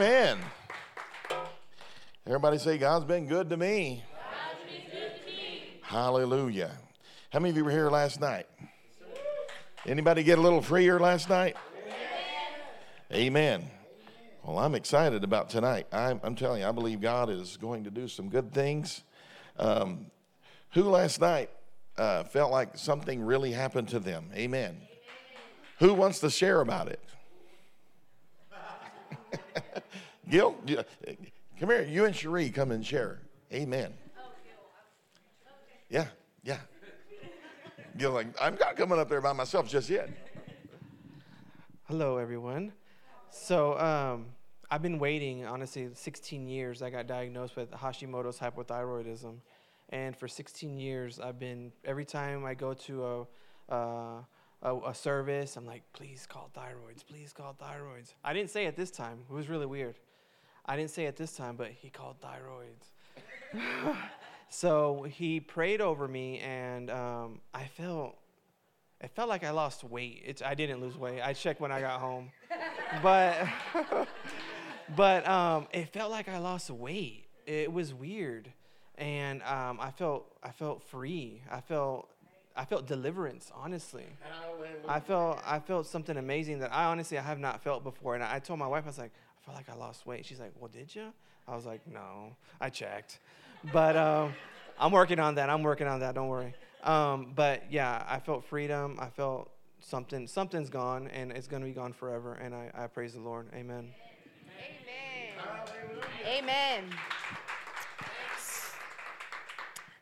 Amen. Everybody say, God's been good to me. Hallelujah. How many of you were here last night? Anybody get a little freer last night? Amen. Well, I'm excited about tonight. I'm, I'm, telling you, I believe God is going to do some good things. Um, who last night uh, felt like something really happened to them? Amen. Amen. Who wants to share about it? Gil, come here. You and Cherie come and share. Amen. Yeah, yeah. Gil, like, I'm not coming up there by myself just yet. Hello, everyone. So, um, I've been waiting, honestly, 16 years. I got diagnosed with Hashimoto's hypothyroidism. And for 16 years, I've been, every time I go to a, uh, a, a, service, I'm like, please call thyroids, please call thyroids. I didn't say it this time. It was really weird. I didn't say it this time, but he called thyroids. so he prayed over me, and um, I felt, it felt like I lost weight. It's, I didn't lose weight. I checked when I got home. but, but um, it felt like I lost weight. It was weird. And um, I felt I felt free. I felt I felt deliverance, honestly. I felt I felt something amazing that I honestly I have not felt before. And I told my wife, I was like, I felt like I lost weight. She's like, Well, did you? I was like, No, I checked, but um, I'm working on that. I'm working on that. Don't worry. Um, but yeah, I felt freedom. I felt something. Something's gone, and it's going to be gone forever. And I, I praise the Lord. Amen. Amen. Amen.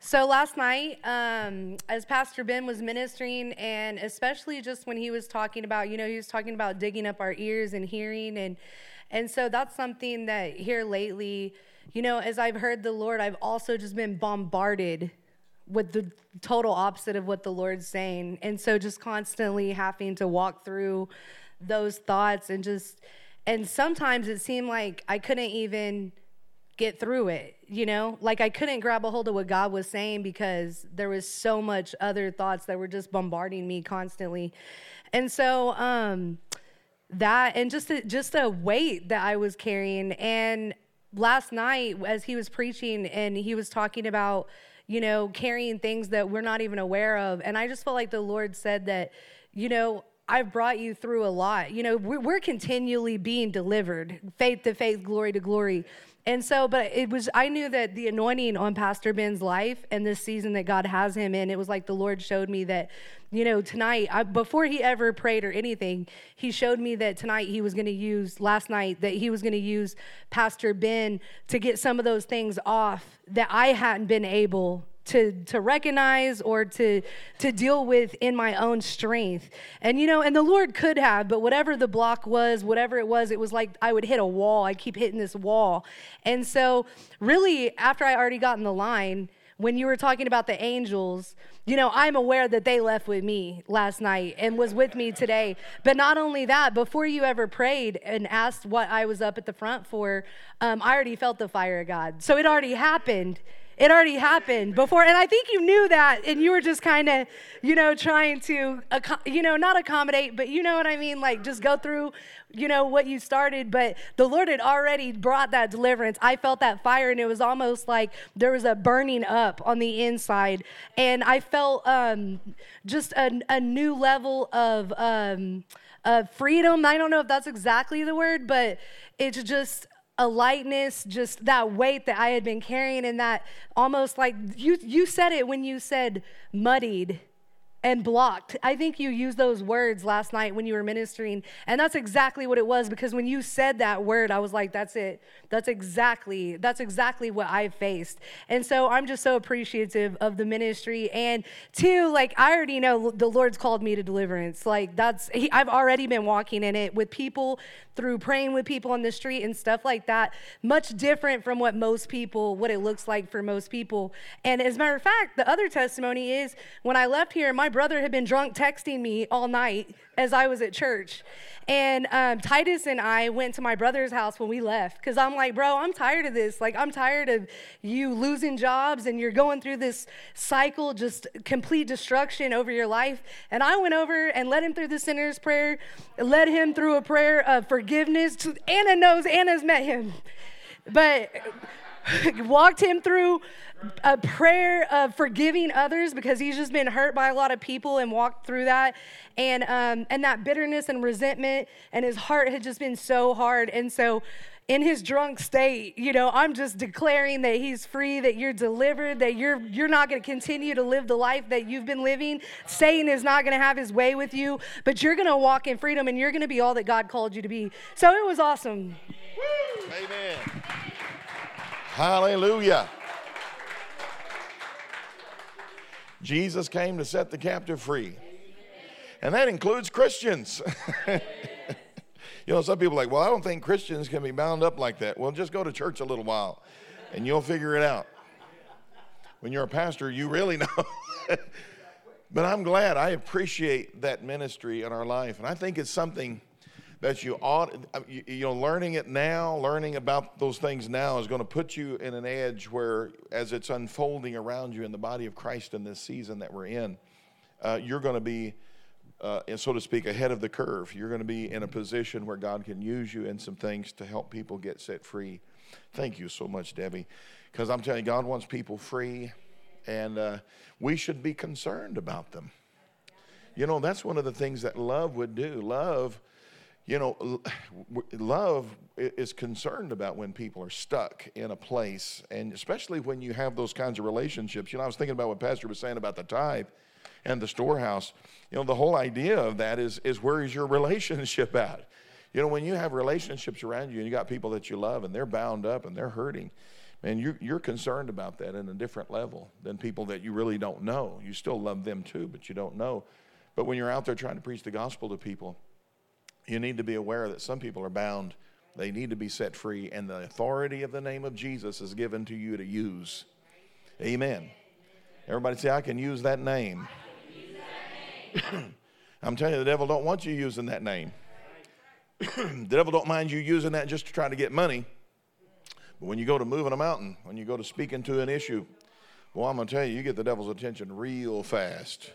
So last night, um, as Pastor Ben was ministering, and especially just when he was talking about, you know, he was talking about digging up our ears and hearing, and and so that's something that here lately, you know, as I've heard the Lord, I've also just been bombarded with the total opposite of what the Lord's saying, and so just constantly having to walk through those thoughts and just, and sometimes it seemed like I couldn't even get through it you know? Like i couldn't grab a hold of what god was saying because there was so much other thoughts that were just bombarding me constantly. And so um that and just a, just a weight that i was carrying and last night as he was preaching and he was talking about you know carrying things that we're not even aware of and i just felt like the lord said that you know I've brought you through a lot. You know, we're, continually being delivered, faith to faith, glory to glory. And so, but it was, I knew that the anointing on Pastor Ben's life and this season that God has him in, it was like the Lord showed me that, you know, tonight, I, before he ever prayed or anything, he showed me that tonight he was going to use, last night, that he was going to use Pastor Ben to get some of those things off that I hadn't been able to to recognize or to to deal with in my own strength. And you know, and the Lord could have, but whatever the block was, whatever it was, it was like I would hit a wall. I keep hitting this wall. And so really after I already got in the line, when you were talking about the angels, you know, I'm aware that they left with me last night and was with me today. But not only that, before you ever prayed and asked what I was up at the front for, um, I already felt the fire of God. So it already happened. It already happened before. And I think you knew that and you were just kind of, you know, trying to, you know, not accommodate, but you know what I mean? Like just go through, you know, what you started. But the Lord had already brought that deliverance. I felt that fire and it was almost like there was a burning up on the inside. And I felt um, just a, a new level of, um, of freedom. I don't know if that's exactly the word, but it's just a lightness, just that weight that I had been carrying, and that almost like you, you said it when you said muddied and blocked. I think you used those words last night when you were ministering. And that's exactly what it was because when you said that word, I was like, that's it. That's exactly, that's exactly what I faced. And so I'm just so appreciative of the ministry. And two, like I already know the Lord's called me to deliverance. Like that's he, I've already been walking in it with people through praying with people on the street and stuff like that. Much different from what most people, what it looks like for most people. And as a matter of fact, the other testimony is when I left here, my my brother had been drunk texting me all night as I was at church. And um, Titus and I went to my brother's house when we left because I'm like, bro, I'm tired of this. Like, I'm tired of you losing jobs and you're going through this cycle, just complete destruction over your life. And I went over and led him through the sinner's prayer, led him through a prayer of forgiveness. Anna knows, Anna's met him. But walked him through a prayer of forgiving others because he's just been hurt by a lot of people and walked through that. And um, and that bitterness and resentment and his heart had just been so hard. And so in his drunk state you know i'm just declaring that he's free that you're delivered that you're you're not going to continue to live the life that you've been living. Satan is not going to have his way with you but you're going to walk in freedom and you're going to be all that god called you to be. So it was awesome. Amen. Hallelujah. Jesus came to set the captive free. And that includes Christians. you know, some people are like, well, I don't think Christians can be bound up like that. Well, just go to church a little while and you'll figure it out. When you're a pastor, you really know. but I'm glad. I appreciate that ministry in our life. And I think it's something that you ought, you know, learning it now, learning about those things now is going to put you in an edge where, as it's unfolding around you in the body of Christ in this season that we're in, uh, you're going to be, uh, so to speak, ahead of the curve. You're going to be in a position where God can use you in some things to help people get set free. Thank you so much, Debbie, because I'm telling you, God wants people free, and uh, we should be concerned about them. You know, that's one of the things that love would do. Love you know, love is concerned about when people are stuck in a place, and especially when you have those kinds of relationships. You know, I was thinking about what Pastor was saying about the tithe and the storehouse. You know, the whole idea of that is is where is your relationship at? You know, when you have relationships around you and you got people that you love and they're bound up and they're hurting, man, you're, you're concerned about that in a different level than people that you really don't know. You still love them too, but you don't know. But when you're out there trying to preach the gospel to people, you need to be aware that some people are bound. They need to be set free, and the authority of the name of Jesus is given to you to use. Amen. Everybody say, I can use that name. Use that name. I'm telling you, the devil don't want you using that name. the devil don't mind you using that just to try to get money. But when you go to moving a mountain, when you go to speaking to an issue, well, I'm going to tell you, you get the devil's attention real fast.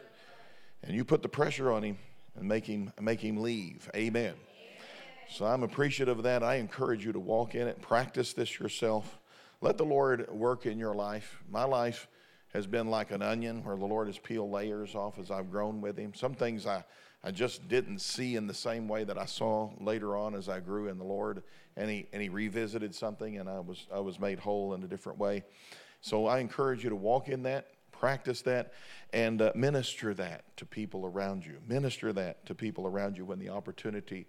And you put the pressure on him, and make him, make him leave. Amen. So I'm appreciative of that. I encourage you to walk in it, practice this yourself. Let the Lord work in your life. My life has been like an onion where the Lord has peeled layers off as I've grown with Him. Some things I, I just didn't see in the same way that I saw later on as I grew in the Lord. And He, and he revisited something and I was, I was made whole in a different way. So I encourage you to walk in that, practice that, and uh, minister that to people around you. Minister that to people around you when the opportunity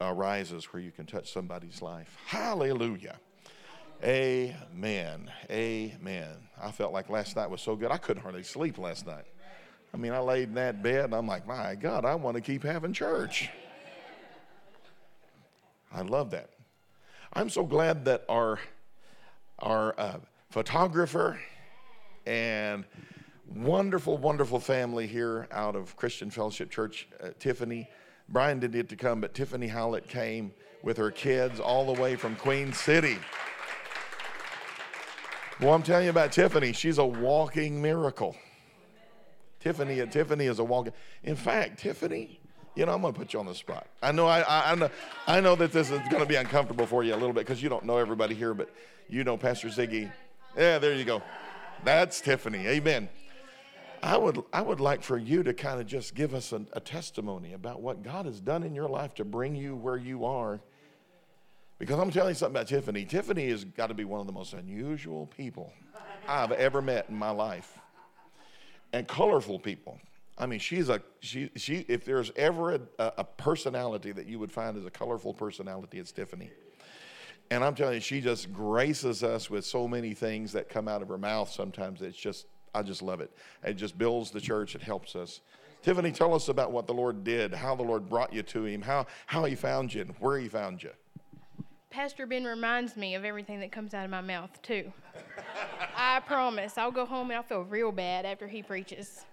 arises where you can touch somebody's life. Hallelujah. Amen. Amen. I felt like last night was so good. I couldn't hardly sleep last night. I mean, I laid in that bed and I'm like, my God, I want to keep having church. I love that. I'm so glad that our, our uh, photographer and wonderful, wonderful family here out of Christian Fellowship Church, uh, Tiffany. Brian didn't get to come, but Tiffany Howlett came with her kids all the way from Queen City. Well, I'm telling you about Tiffany. She's a walking miracle. Tiffany, Tiffany is a walking. In fact, Tiffany, you know, I'm going to put you on the spot. I know, I, I, I know, I know that this is going to be uncomfortable for you a little bit because you don't know everybody here, but you know Pastor Ziggy. Yeah, there you go. That's Tiffany. Amen. I would, I would like for you to kind of just give us a, a testimony about what God has done in your life to bring you where you are. Because I'm telling you something about Tiffany. Tiffany has got to be one of the most unusual people I've ever met in my life. And colorful people. I mean, she's a she she. If there's ever a, a personality that you would find as a colorful personality, it's Tiffany. And I'm telling you, she just graces us with so many things that come out of her mouth. Sometimes it's just I just love it. It just builds the church, it helps us. Tiffany, tell us about what the Lord did, how the Lord brought you to Him, how, how He found you, and where He found you. Pastor Ben reminds me of everything that comes out of my mouth, too. I promise. I'll go home and I'll feel real bad after he preaches.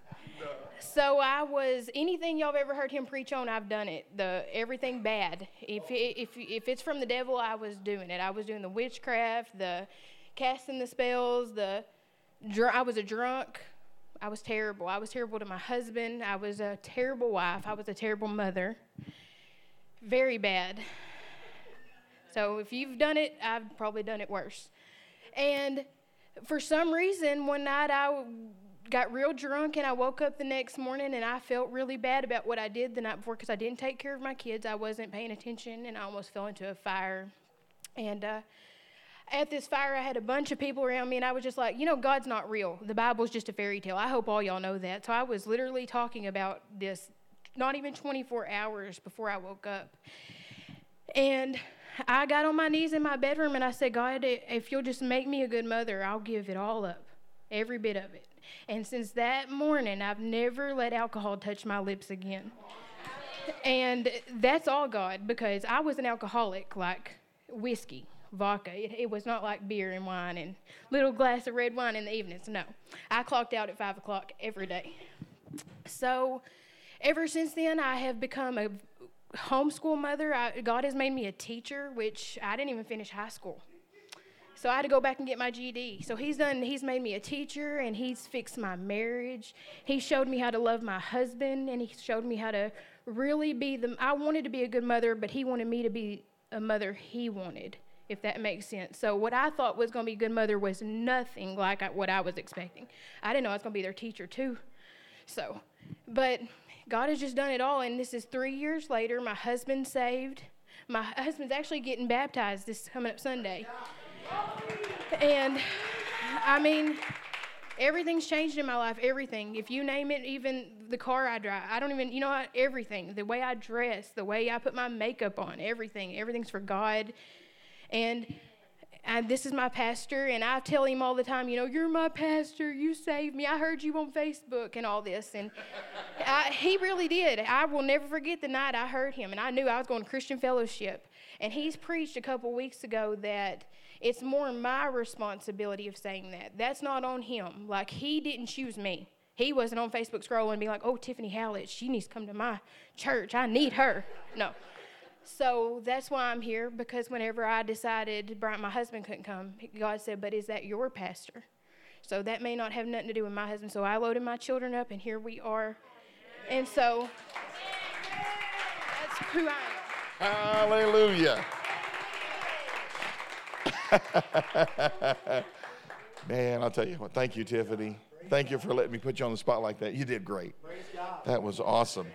So I was anything y'all have ever heard him preach on, I've done it. The everything bad. If if if it's from the devil, I was doing it. I was doing the witchcraft, the casting the spells, the I was a drunk. I was terrible. I was terrible to my husband. I was a terrible wife. I was a terrible mother. Very bad. So if you've done it, I've probably done it worse. And for some reason, one night I got real drunk and I woke up the next morning and I felt really bad about what I did the night before because I didn't take care of my kids. I wasn't paying attention and I almost fell into a fire. And uh, at this fire, I had a bunch of people around me and I was just like, you know, God's not real. The Bible's just a fairy tale. I hope all y'all know that. So I was literally talking about this not even 24 hours before I woke up. And I got on my knees in my bedroom and I said, God, if you'll just make me a good mother, I'll give it all up, every bit of it. And since that morning, I've never let alcohol touch my lips again. And that's all God, because I was an alcoholic, like whiskey, vodka. It, it, was not like beer and wine and little glass of red wine in the evenings. No, I clocked out at five o'clock every day. So, ever since then, I have become a homeschool mother. I, God has made me a teacher, which I didn't even finish high school. So I had to go back and get my GED. So he's done, he's made me a teacher and he's fixed my marriage. He showed me how to love my husband and he showed me how to really be the, I wanted to be a good mother, but he wanted me to be a mother he wanted, if that makes sense. So what I thought was going to be a good mother was nothing like what I was expecting. I didn't know I was going to be their teacher too. So, but God has just done it all. And this is three years later. My husband's saved. My husband's actually getting baptized this coming up Sunday. And I mean, everything's changed in my life. Everything. If you name it, even the car I drive, I don't even, you know, everything. The way I dress, the way I put my makeup on, everything. Everything's for God. And and this is my pastor, and I tell him all the time, you know, you're my pastor, you saved me. I heard you on Facebook and all this. And I, he really did. I will never forget the night I heard him, and I knew I was going to Christian Fellowship. And he's preached a couple weeks ago that it's more my responsibility of saying that. That's not on him. Like, he didn't choose me. He wasn't on Facebook scrolling and being like, oh, Tiffany Howlett, she needs to come to my church. I need her. No. So that's why I'm here because whenever I decided Brian, my husband couldn't come, God said, But is that your pastor? So that may not have nothing to do with my husband. So I loaded my children up, and here we are. And so that's who I am. Hallelujah. Man, I'll tell you what, thank you, Tiffany. Thank you for letting me put you on the spot like that. You did great. That was awesome.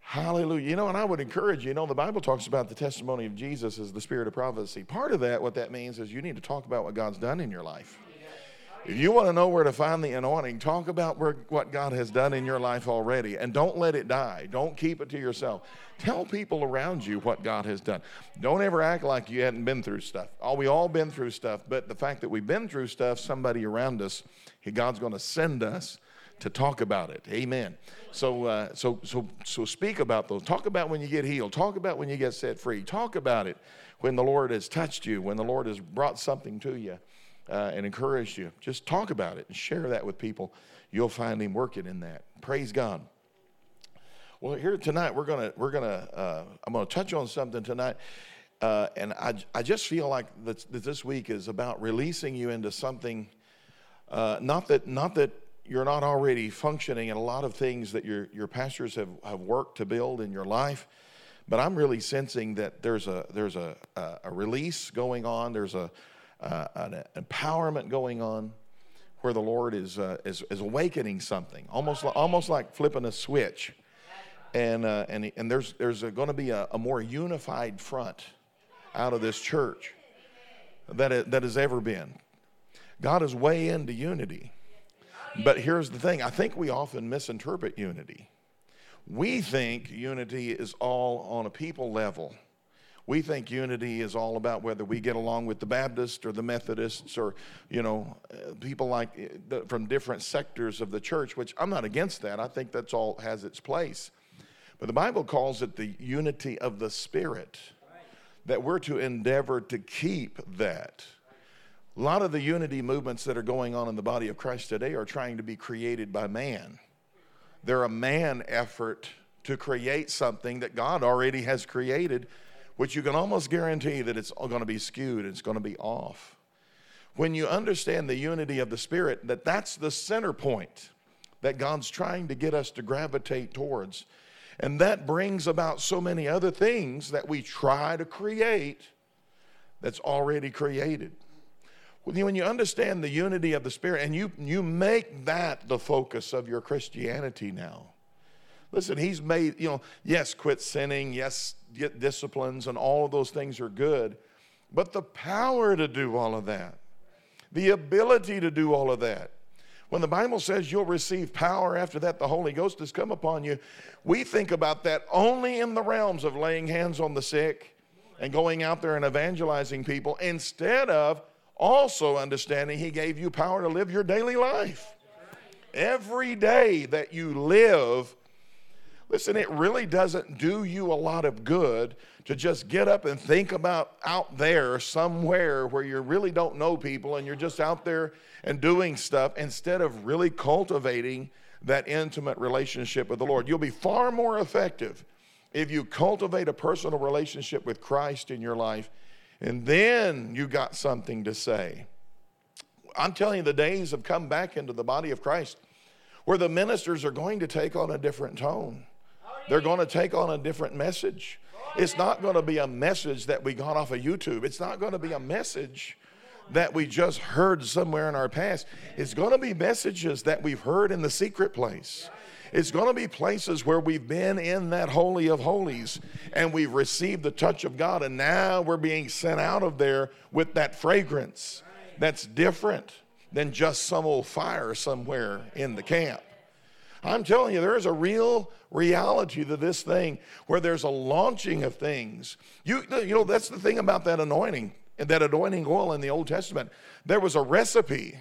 Hallelujah. You know, and I would encourage you, you know, the Bible talks about the testimony of Jesus as the spirit of prophecy. Part of that, what that means is you need to talk about what God's done in your life. If you want to know where to find the anointing, talk about where, what God has done in your life already and don't let it die. Don't keep it to yourself. Tell people around you what God has done. Don't ever act like you hadn't been through stuff. Oh, we all been through stuff, but the fact that we've been through stuff, somebody around us, God's going to send us to talk about it. Amen. So, uh, so, so, so speak about those. Talk about when you get healed. Talk about when you get set free. Talk about it when the Lord has touched you, when the Lord has brought something to you uh, and encouraged you. Just talk about it and share that with people. You'll find Him working in that. Praise God. Well, here tonight we're gonna we're gonna uh, I'm gonna touch on something tonight. Uh, and I, I just feel like that this week is about releasing you into something. Uh, not that not that you're not already functioning in a lot of things that your, your pastors have, have worked to build in your life. But I'm really sensing that there's a, there's a, a, a release going on, there's a, uh, an empowerment going on where the Lord is, uh, is, is awakening something, almost, like, almost like flipping a switch. And, uh, and, and there's, there's going to be a, a more unified front out of this church that, it, that has ever been. God is way into unity. But here's the thing I think we often misinterpret unity. We think unity is all on a people level. We think unity is all about whether we get along with the Baptists or the Methodists or, you know, uh, people like uh, from different sectors of the church, which I'm not against that. I think that's all has its place. But the Bible calls it the unity of the Spirit, that we're to endeavor to keep that. A lot of the unity movements that are going on in the body of Christ today are trying to be created by man. they're a man effort to create something that God already has created, which you can almost guarantee that it's going to be skewed, it's going to be off. When you understand the unity of the Spirit, that that's the center point that God's trying to get us to gravitate towards. And that brings about so many other things that we try to create that's already created. When you understand the unity of the Spirit and you, you make that the focus of your Christianity now. Listen, He's made, you know, yes, quit sinning, yes, get disciplines, and all of those things are good. But the power to do all of that, the ability to do all of that, when the Bible says you'll receive power after that, the Holy Ghost has come upon you, we think about that only in the realms of laying hands on the sick and going out there and evangelizing people instead of also understanding He gave you power to live your daily life. Every day that you live, listen, it really doesn't do you a lot of good to just get up and think about out there somewhere where you really don't know people and you're just out there and doing stuff instead of really cultivating that intimate relationship with the Lord. You'll be far more effective if you cultivate a personal relationship with Christ in your life and then you got something to say. I'm telling you, the days have come back into the body of Christ where the ministers are going to take on a different tone. They're going to take on a different message. It's not going to be a message that we got off of YouTube. It's not going to be a message that we just heard somewhere in our past. It's going to be messages that we've heard in the secret place. It's going to be places where we've been in that Holy of Holies and we've received the touch of God, and now we're being sent out of there with that fragrance that's different than just some old fire somewhere in the camp. I'm telling you, there is a real reality to this thing where there's a launching of things. You, you know, that's the thing about that anointing and that anointing oil in the Old Testament. There was a recipe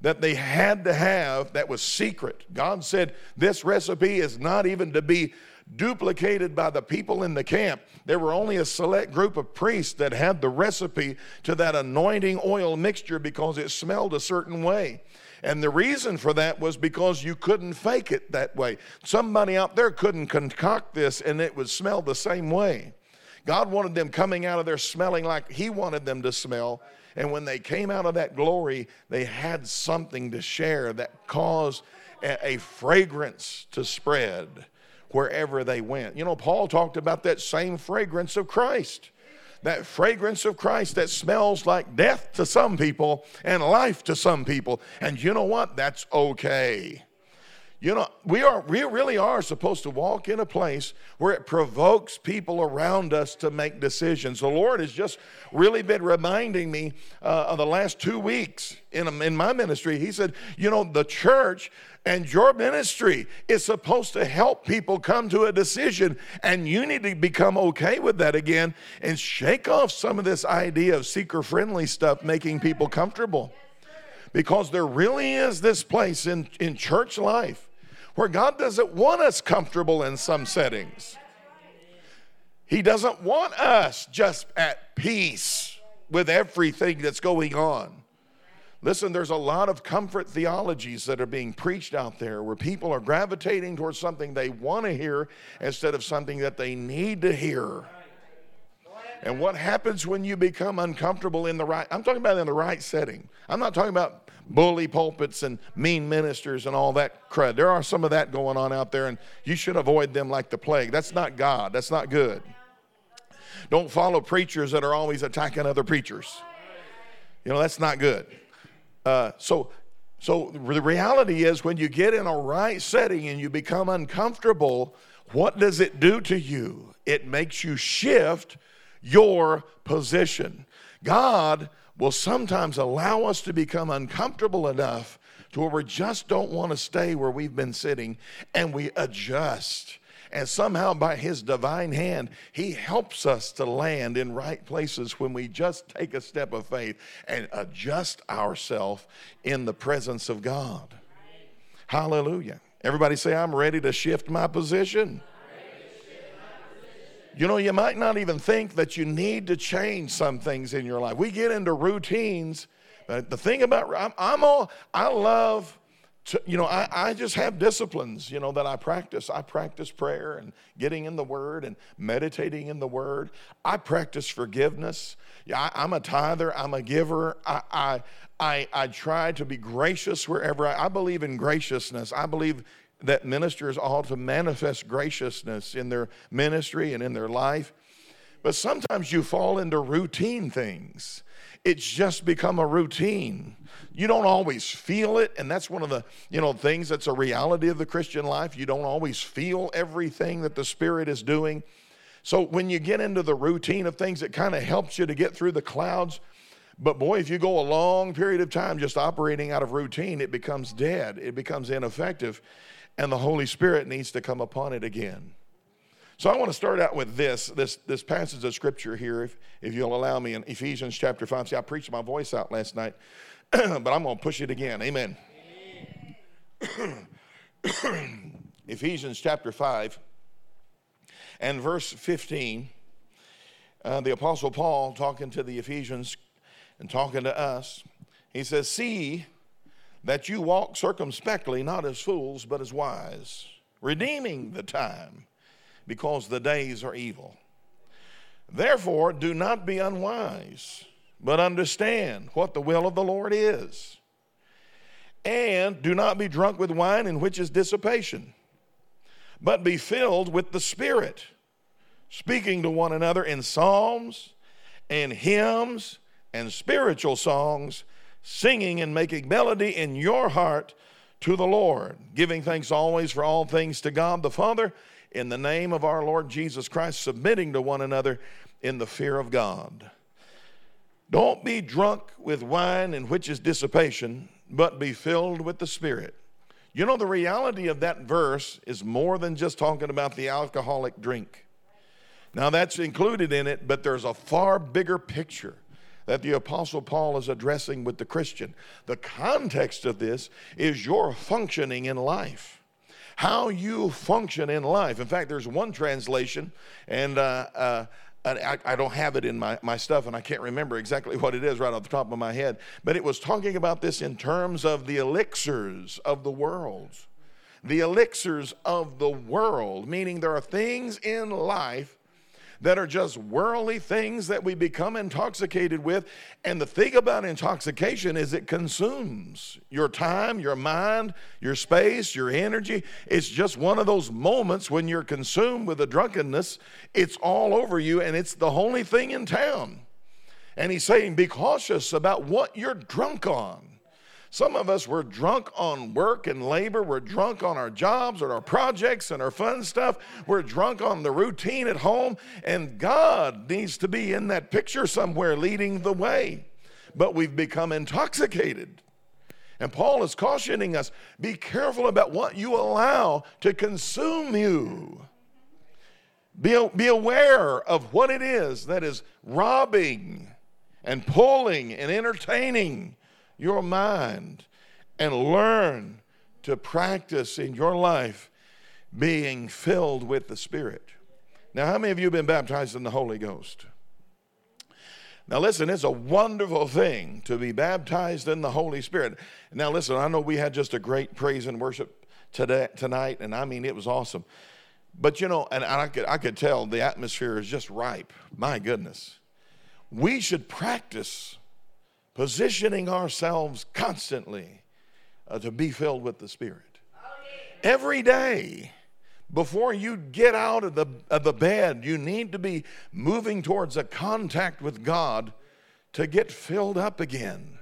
that they had to have that was secret. God said, This recipe is not even to be duplicated by the people in the camp. There were only a select group of priests that had the recipe to that anointing oil mixture because it smelled a certain way. And the reason for that was because you couldn't fake it that way. Somebody out there couldn't concoct this and it would smell the same way. God wanted them coming out of there smelling like He wanted them to smell. And when they came out of that glory, they had something to share that caused a, fragrance to spread wherever they went. You know, Paul talked about that same fragrance of Christ that fragrance of Christ that smells like death to some people and life to some people. And you know what? That's okay. You know, we are we really are supposed to walk in a place where it provokes people around us to make decisions. The Lord has just really been reminding me uh, of the last two weeks in, in my ministry. He said, you know, the church and your ministry is supposed to help people come to a decision, and you need to become okay with that again and shake off some of this idea of seeker friendly stuff making people comfortable. Because there really is this place in, in church life where God doesn't want us comfortable in some settings. He doesn't want us just at peace with everything that's going on. Listen, there's a lot of comfort theologies that are being preached out there where people are gravitating towards something they want to hear instead of something that they need to hear. And what happens when you become uncomfortable in the right, I'm talking about in the right setting. I'm not talking about bully pulpits and mean ministers and all that crud. There are some of that going on out there, and you should avoid them like the plague. That's not God, that's not good. Don't follow preachers that are always attacking other preachers. You know, that's not good. Uh, so, so the reality is when you get in a right setting and you become uncomfortable, what does it do to you? It makes you shift your position. God will sometimes allow us to become uncomfortable enough to where we just don't want to stay where we've been sitting and we adjust. And somehow, by His divine hand, He helps us to land in right places when we just take a step of faith and adjust ourselves in the presence of God. Hallelujah. Everybody say, I'm ready to shift my position. You know, you might not even think that you need to change some things in your life. We get into routines, but the thing about I'm, I'm all I love to, you know, I, I just have disciplines, you know, that I practice. I practice prayer and getting in the Word and meditating in the Word. I practice forgiveness. Yeah, I, am a tither. I'm a giver. I, I, I, I try to be gracious wherever I, I believe in graciousness. I believe that ministers ought to manifest graciousness in their ministry and in their life. But sometimes you fall into routine things it's just become a routine. You don't always feel it, and that's one of the you know things that's a reality of the Christian life. You don't always feel everything that the Spirit is doing. So when you get into the routine of things, it kind of helps you to get through the clouds. But boy, if you go a long period of time just operating out of routine, it becomes dead, it becomes ineffective, and the Holy Spirit needs to come upon it again. So I want to start out with this, this, this passage of scripture here, if, if you'll allow me, in Ephesians chapter 5. See, I preached my voice out last night, but I'm going to push it again. Amen. Ephesians chapter 5 and verse 15. Uh, the Apostle Paul talking to the Ephesians and talking to us. He says, See that you walk circumspectly, not as fools, but as wise, redeeming the time because the days are evil. Therefore, do not be unwise, but understand what the will of the Lord is. And do not be drunk with wine, in which is dissipation, but be filled with the Spirit, speaking to one another in psalms and hymns and spiritual songs, singing and making melody in your heart to the Lord, giving thanks always for all things to God the Father in the name of our Lord Jesus Christ, submitting to one another in the fear of God. Don't be drunk with wine, in which is dissipation, but be filled with the Spirit. You know, the reality of that verse is more than just talking about the alcoholic drink. Now, that's included in it, but there's a far bigger picture that the Apostle Paul is addressing with the Christian. The context of this is your functioning in life how you function in life. In fact, there's one translation, and uh, uh, I, I, don't have it in my, my stuff, and I can't remember exactly what it is right off the top of my head, but it was talking about this in terms of the elixirs of the world. The elixirs of the world, meaning there are things in life that are just worldly things that we become intoxicated with. And the thing about intoxication is it consumes your time, your mind, your space, your energy. It's just one of those moments when you're consumed with a drunkenness, it's all over you and it's the only thing in town. And he's saying, be cautious about what you're drunk on. Some of us were drunk on work and labor. We're drunk on our jobs or our projects and our fun stuff. We're drunk on the routine at home. And God needs to be in that picture somewhere leading the way. But we've become intoxicated. And Paul is cautioning us be careful about what you allow to consume you. Be, be aware of what it is that is robbing and pulling and entertaining your mind and learn to practice in your life being filled with the Spirit. Now, how many of you have been baptized in the Holy Ghost? Now, listen, it's a wonderful thing to be baptized in the Holy Spirit. Now, listen, I know we had just a great praise and worship today, tonight, and I mean, it was awesome. But, you know, and I could, I could tell the atmosphere is just ripe. My goodness. We should practice positioning ourselves constantly uh, to be filled with the Spirit. Every day, before you get out of the, of the bed, you need to be moving towards a contact with God to get filled up again.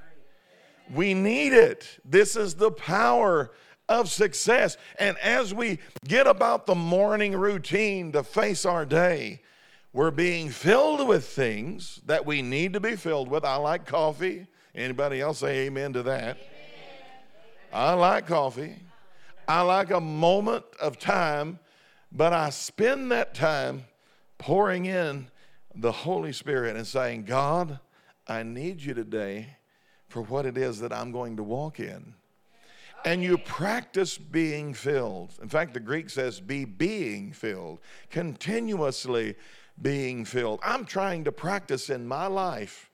We need it. This is the power of success. And as we get about the morning routine to face our day, we're being filled with things that we need to be filled with. I like coffee. Anybody else say amen to that? Amen. I like coffee. I like a moment of time, but I spend that time pouring in the Holy Spirit and saying, God, I need you today for what it is that I'm going to walk in. And you practice being filled. In fact, the Greek says, be being filled, continuously being filled. I'm trying to practice in my life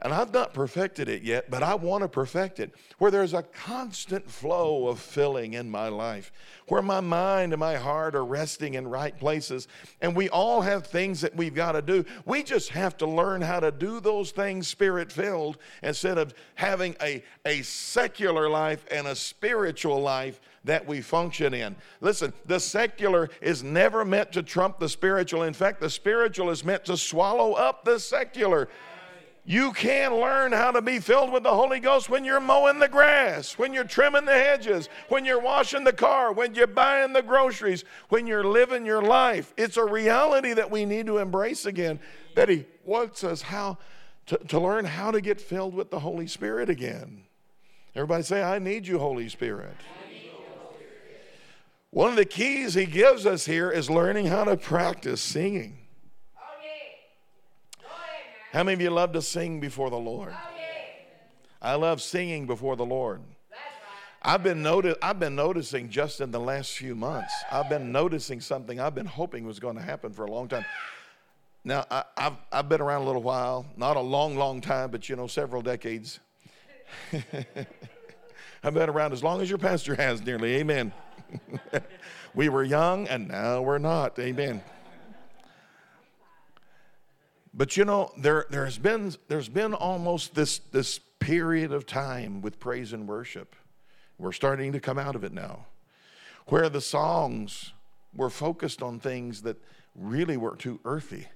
and I've not perfected it yet, but I want to perfect it, where there's a constant flow of filling in my life, where my mind and my heart are resting in right places. And we all have things that we've got to do. We just have to learn how to do those things spirit filled instead of having a, a secular life and a spiritual life that we function in. Listen, the secular is never meant to trump the spiritual. In fact, the spiritual is meant to swallow up the secular. You can learn how to be filled with the Holy Ghost when you're mowing the grass, when you're trimming the hedges, when you're washing the car, when you're buying the groceries, when you're living your life. It's a reality that we need to embrace again, that He wants us how to, to learn how to get filled with the Holy Spirit again. Everybody say, I need you, Holy Spirit. One of the keys He gives us here is learning how to practice singing. How many of you love to sing before the Lord? Oh, I love singing before the Lord. I've been, noti- I've been noticing just in the last few months, I've been noticing something I've been hoping was going to happen for a long time. Now, I, have I've been around a little while, not a long, long time, but you know, several decades. I've been around as long as your pastor has, nearly. Amen. we were young and now we're not. Amen. But you know, there, there's, been, there's been almost this, this period of time with praise and worship. We're starting to come out of it now, where the songs were focused on things that really were too earthy.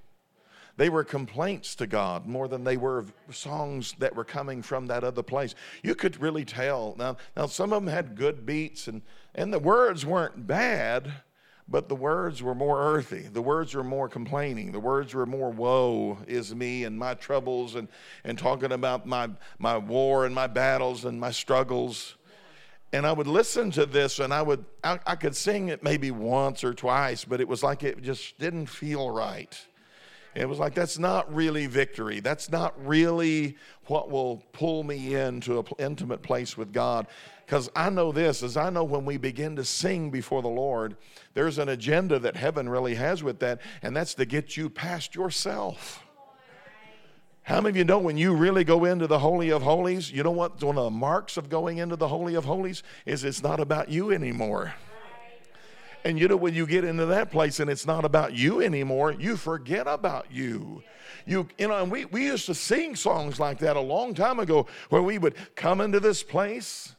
They were complaints to God more than they were songs that were coming from that other place. You could really tell. Now, now some of them had good beats, and, and the words weren't bad, but the words were more earthy. The words were more complaining. The words were more woe is me and my troubles and, and talking about my, my war and my battles and my struggles. And I would listen to this and I would I, I could sing it maybe once or twice, but it was like it just didn't feel right. It was like, that's not really victory. That's not really what will pull me into an intimate place with God. Because I know this, as I know when we begin to sing before the Lord, there's an agenda that heaven really has with that, and that's to get you past yourself. How many of you know when you really go into the Holy of Holies, you know what one of the marks of going into the Holy of Holies is it's not about you anymore. And you know, when you get into that place and it's not about you anymore, you forget about you. You, you know, and we, we used to sing songs like that a long time ago where we would come into this place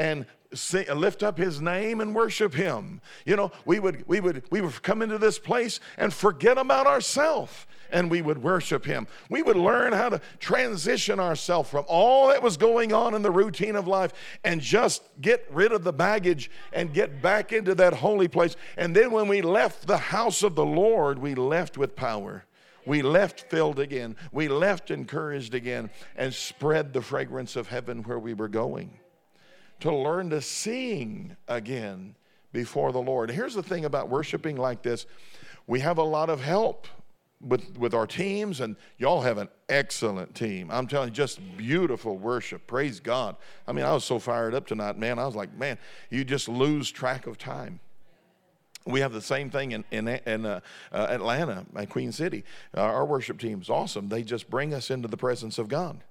and sing, lift up his name and worship him. You know, we would, we would, we would come into this place and forget about ourselves and we would worship him. We would learn how to transition ourselves from all that was going on in the routine of life and just get rid of the baggage and get back into that holy place. And then when we left the house of the Lord, we left with power. We left filled again. We left encouraged again and spread the fragrance of heaven where we were going. To learn to sing again before the Lord. Here's the thing about worshiping like this we have a lot of help with, with our teams, and y'all have an excellent team. I'm telling you, just beautiful worship. Praise God. I mean, I was so fired up tonight, man. I was like, man, you just lose track of time. We have the same thing in, in, in uh, uh, Atlanta, at Queen City. Uh, our worship team is awesome. They just bring us into the presence of God.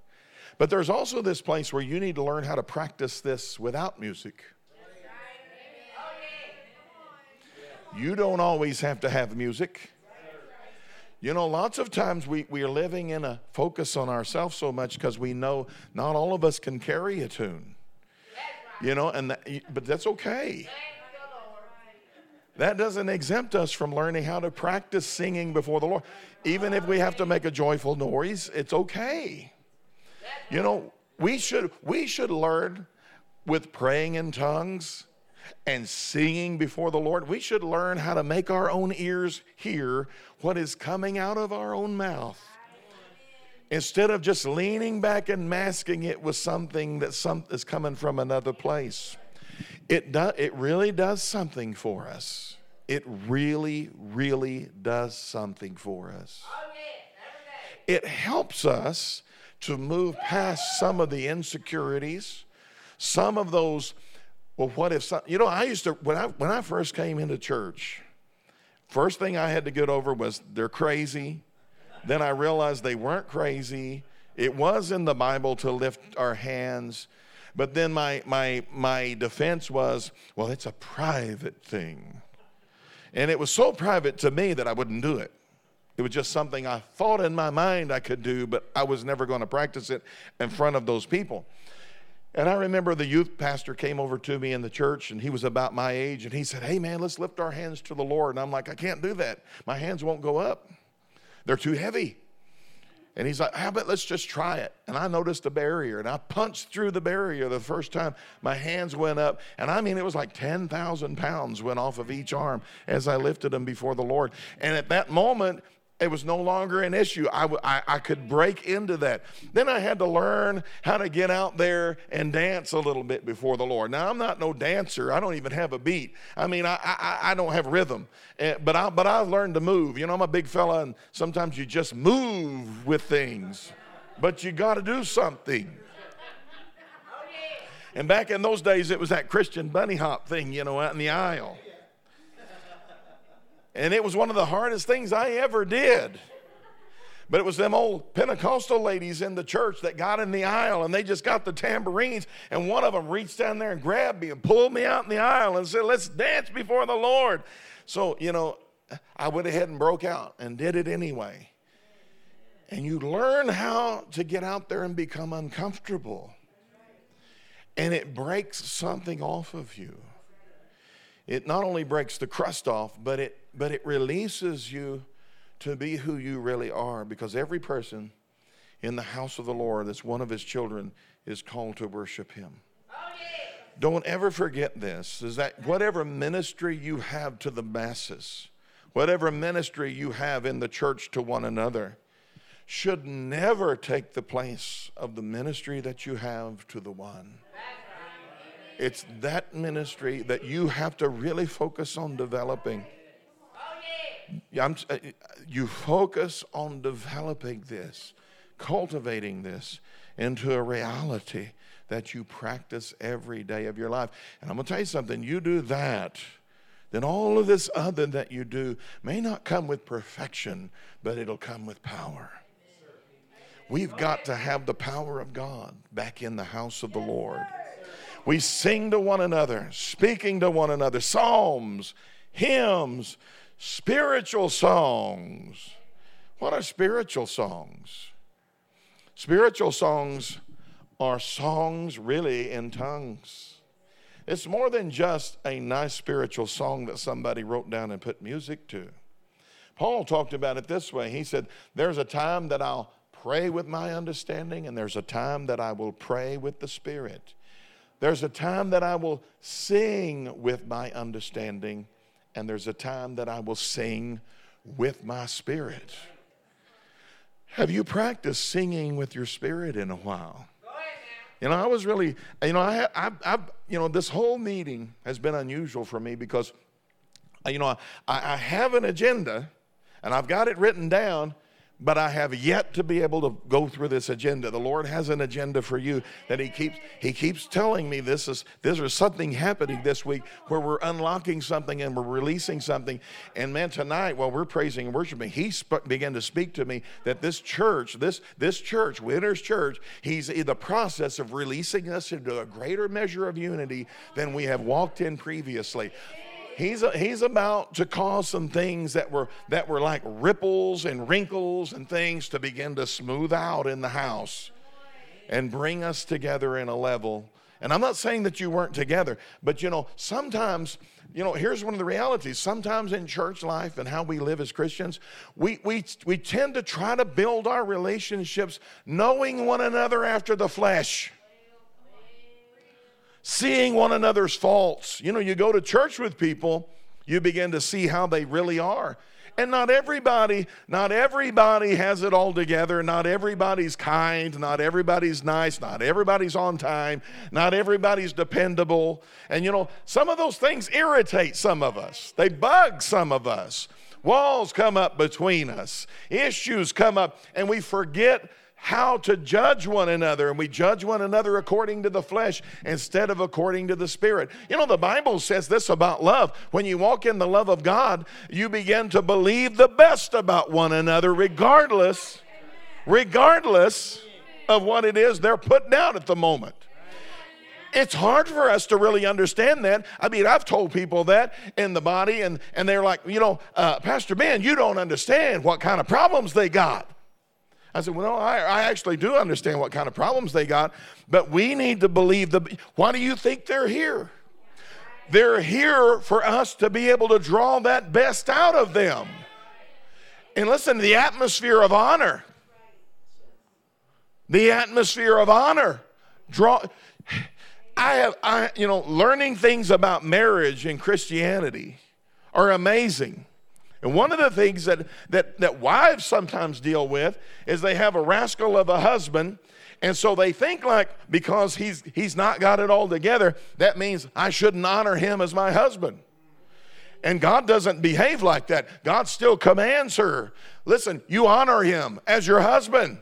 But there's also this place where you need to learn how to practice this without music. You don't always have to have music. You know, lots of times we, we are living in a focus on ourselves so much because we know not all of us can carry a tune. You know, and that, but that's okay. That doesn't exempt us from learning how to practice singing before the Lord. Even if we have to make a joyful noise, it's okay. You know, we should we should learn with praying in tongues and singing before the Lord, we should learn how to make our own ears hear what is coming out of our own mouth. Instead of just leaning back and masking it with something that some, is coming from another place. It, do, it really does something for us. It really, really does something for us. Oh, it helps us to move past some of the insecurities, some of those well, what if some, you know, I used to, when I, when I first came into church, first thing I had to get over was they're crazy. Then I realized they weren't crazy. It was in the Bible to lift our hands. But then my, my, my defense was, well, it's a private thing. And it was so private to me that I wouldn't do it. It was just something I thought in my mind I could do, but I was never going to practice it in front of those people. And I remember the youth pastor came over to me in the church, and he was about my age, and he said, Hey, man, let's lift our hands to the Lord. And I'm like, I can't do that. My hands won't go up, they're too heavy. And he's like, How about let's just try it? And I noticed a barrier, and I punched through the barrier the first time. My hands went up, and I mean, it was like 10,000 pounds went off of each arm as I lifted them before the Lord. And at that moment, it was no longer an issue. I, I, I, could break into that. Then I had to learn how to get out there and dance a little bit before the Lord. Now, I'm not no dancer. I don't even have a beat. I mean, I, I, I don't have rhythm. Eh, but, I, but I've learned to move. You know, I'm a big fella, and sometimes you just move with things. But you got to do something. And back in those days, it was that Christian bunny hop thing, you know, out in the aisle. And it was one of the hardest things I ever did. But it was them old Pentecostal ladies in the church that got in the aisle and they just got the tambourines. And one of them reached down there and grabbed me and pulled me out in the aisle and said, Let's dance before the Lord. So, you know, I went ahead and broke out and did it anyway. And you learn how to get out there and become uncomfortable. And it breaks something off of you it not only breaks the crust off, but it, but it releases you to be who you really are because every person in the house of the Lord that's one of his children is called to worship him. Don't ever forget this is that whatever ministry you have to the masses, whatever ministry you have in the church to one another, should never take the place of the ministry that you have to the one. It's that ministry that you have to really focus on developing. I'm, uh, you focus on developing this, cultivating this into a reality that you practice every day of your life. And I'm going to tell you something you do that, then all of this other that you do may not come with perfection, but it'll come with power. We've got to have the power of God back in the house of the Lord. We sing to one another, speaking to one another, psalms, hymns, spiritual songs. What are spiritual songs? Spiritual songs are songs really in tongues. It's more than just a nice spiritual song that somebody wrote down and put music to. Paul talked about it this way. He said, There's a time that I'll pray with my understanding, and there's a time that I will pray with the Spirit. There's a time that I will sing with my understanding, and there's a time that I will sing with my spirit. Have you practiced singing with your spirit in a while? You know, I was really, you know, I, I, I, you know, this whole meeting has been unusual for me because, you know, I, I have an agenda and I've got it written down, but I have yet to be able to go through this agenda. The Lord has an agenda for you that He keeps He keeps telling me this is this is something happening this week where we're unlocking something and we're releasing something. And man, tonight while we're praising and worshiping, He sp- began to speak to me that this church, this this church, Winners Church, He's in the process of releasing us into a greater measure of unity than we have walked in previously. He's, a, he's about to cause some things that were, that were like ripples and wrinkles and things to begin to smooth out in the house and bring us together in a level. And I'm not saying that you weren't together, but you know, sometimes, you know, here's one of the realities. Sometimes in church life and how we live as Christians, we, we, we tend to try to build our relationships knowing one another after the flesh seeing one another's faults. You know, you go to church with people, you begin to see how they really are. And not everybody, not everybody has it all together. Not everybody's kind. Not everybody's nice. Not everybody's on time. Not everybody's dependable. And you know, some of those things irritate some of us, they bug some of us. Walls come up between us, issues come up, and we forget how to judge one another, and we judge one another according to the flesh instead of according to the spirit. You know, the Bible says this about love. When you walk in the love of God, you begin to believe the best about one another, regardless, regardless of what it is they're putting out at the moment. It's hard for us to really understand that. I mean, I've told people that in the body, and, and they're like, you know, uh, Pastor Ben, you don't understand what kind of problems they got. I said, well, no, I, I actually do understand what kind of problems they got, but we need to believe the. Why do you think they're here? They're here for us to be able to draw that best out of them. And listen, the atmosphere of honor. The atmosphere of honor. Draw. I have, I, you know, learning things about marriage and Christianity are amazing. And one of the things that, that, that wives sometimes deal with is they have a rascal of a husband, and so they think like because he's, he's not got it all together, that means I shouldn't honor him as my husband. And God doesn't behave like that. God still commands her. Listen, you honor him as your husband.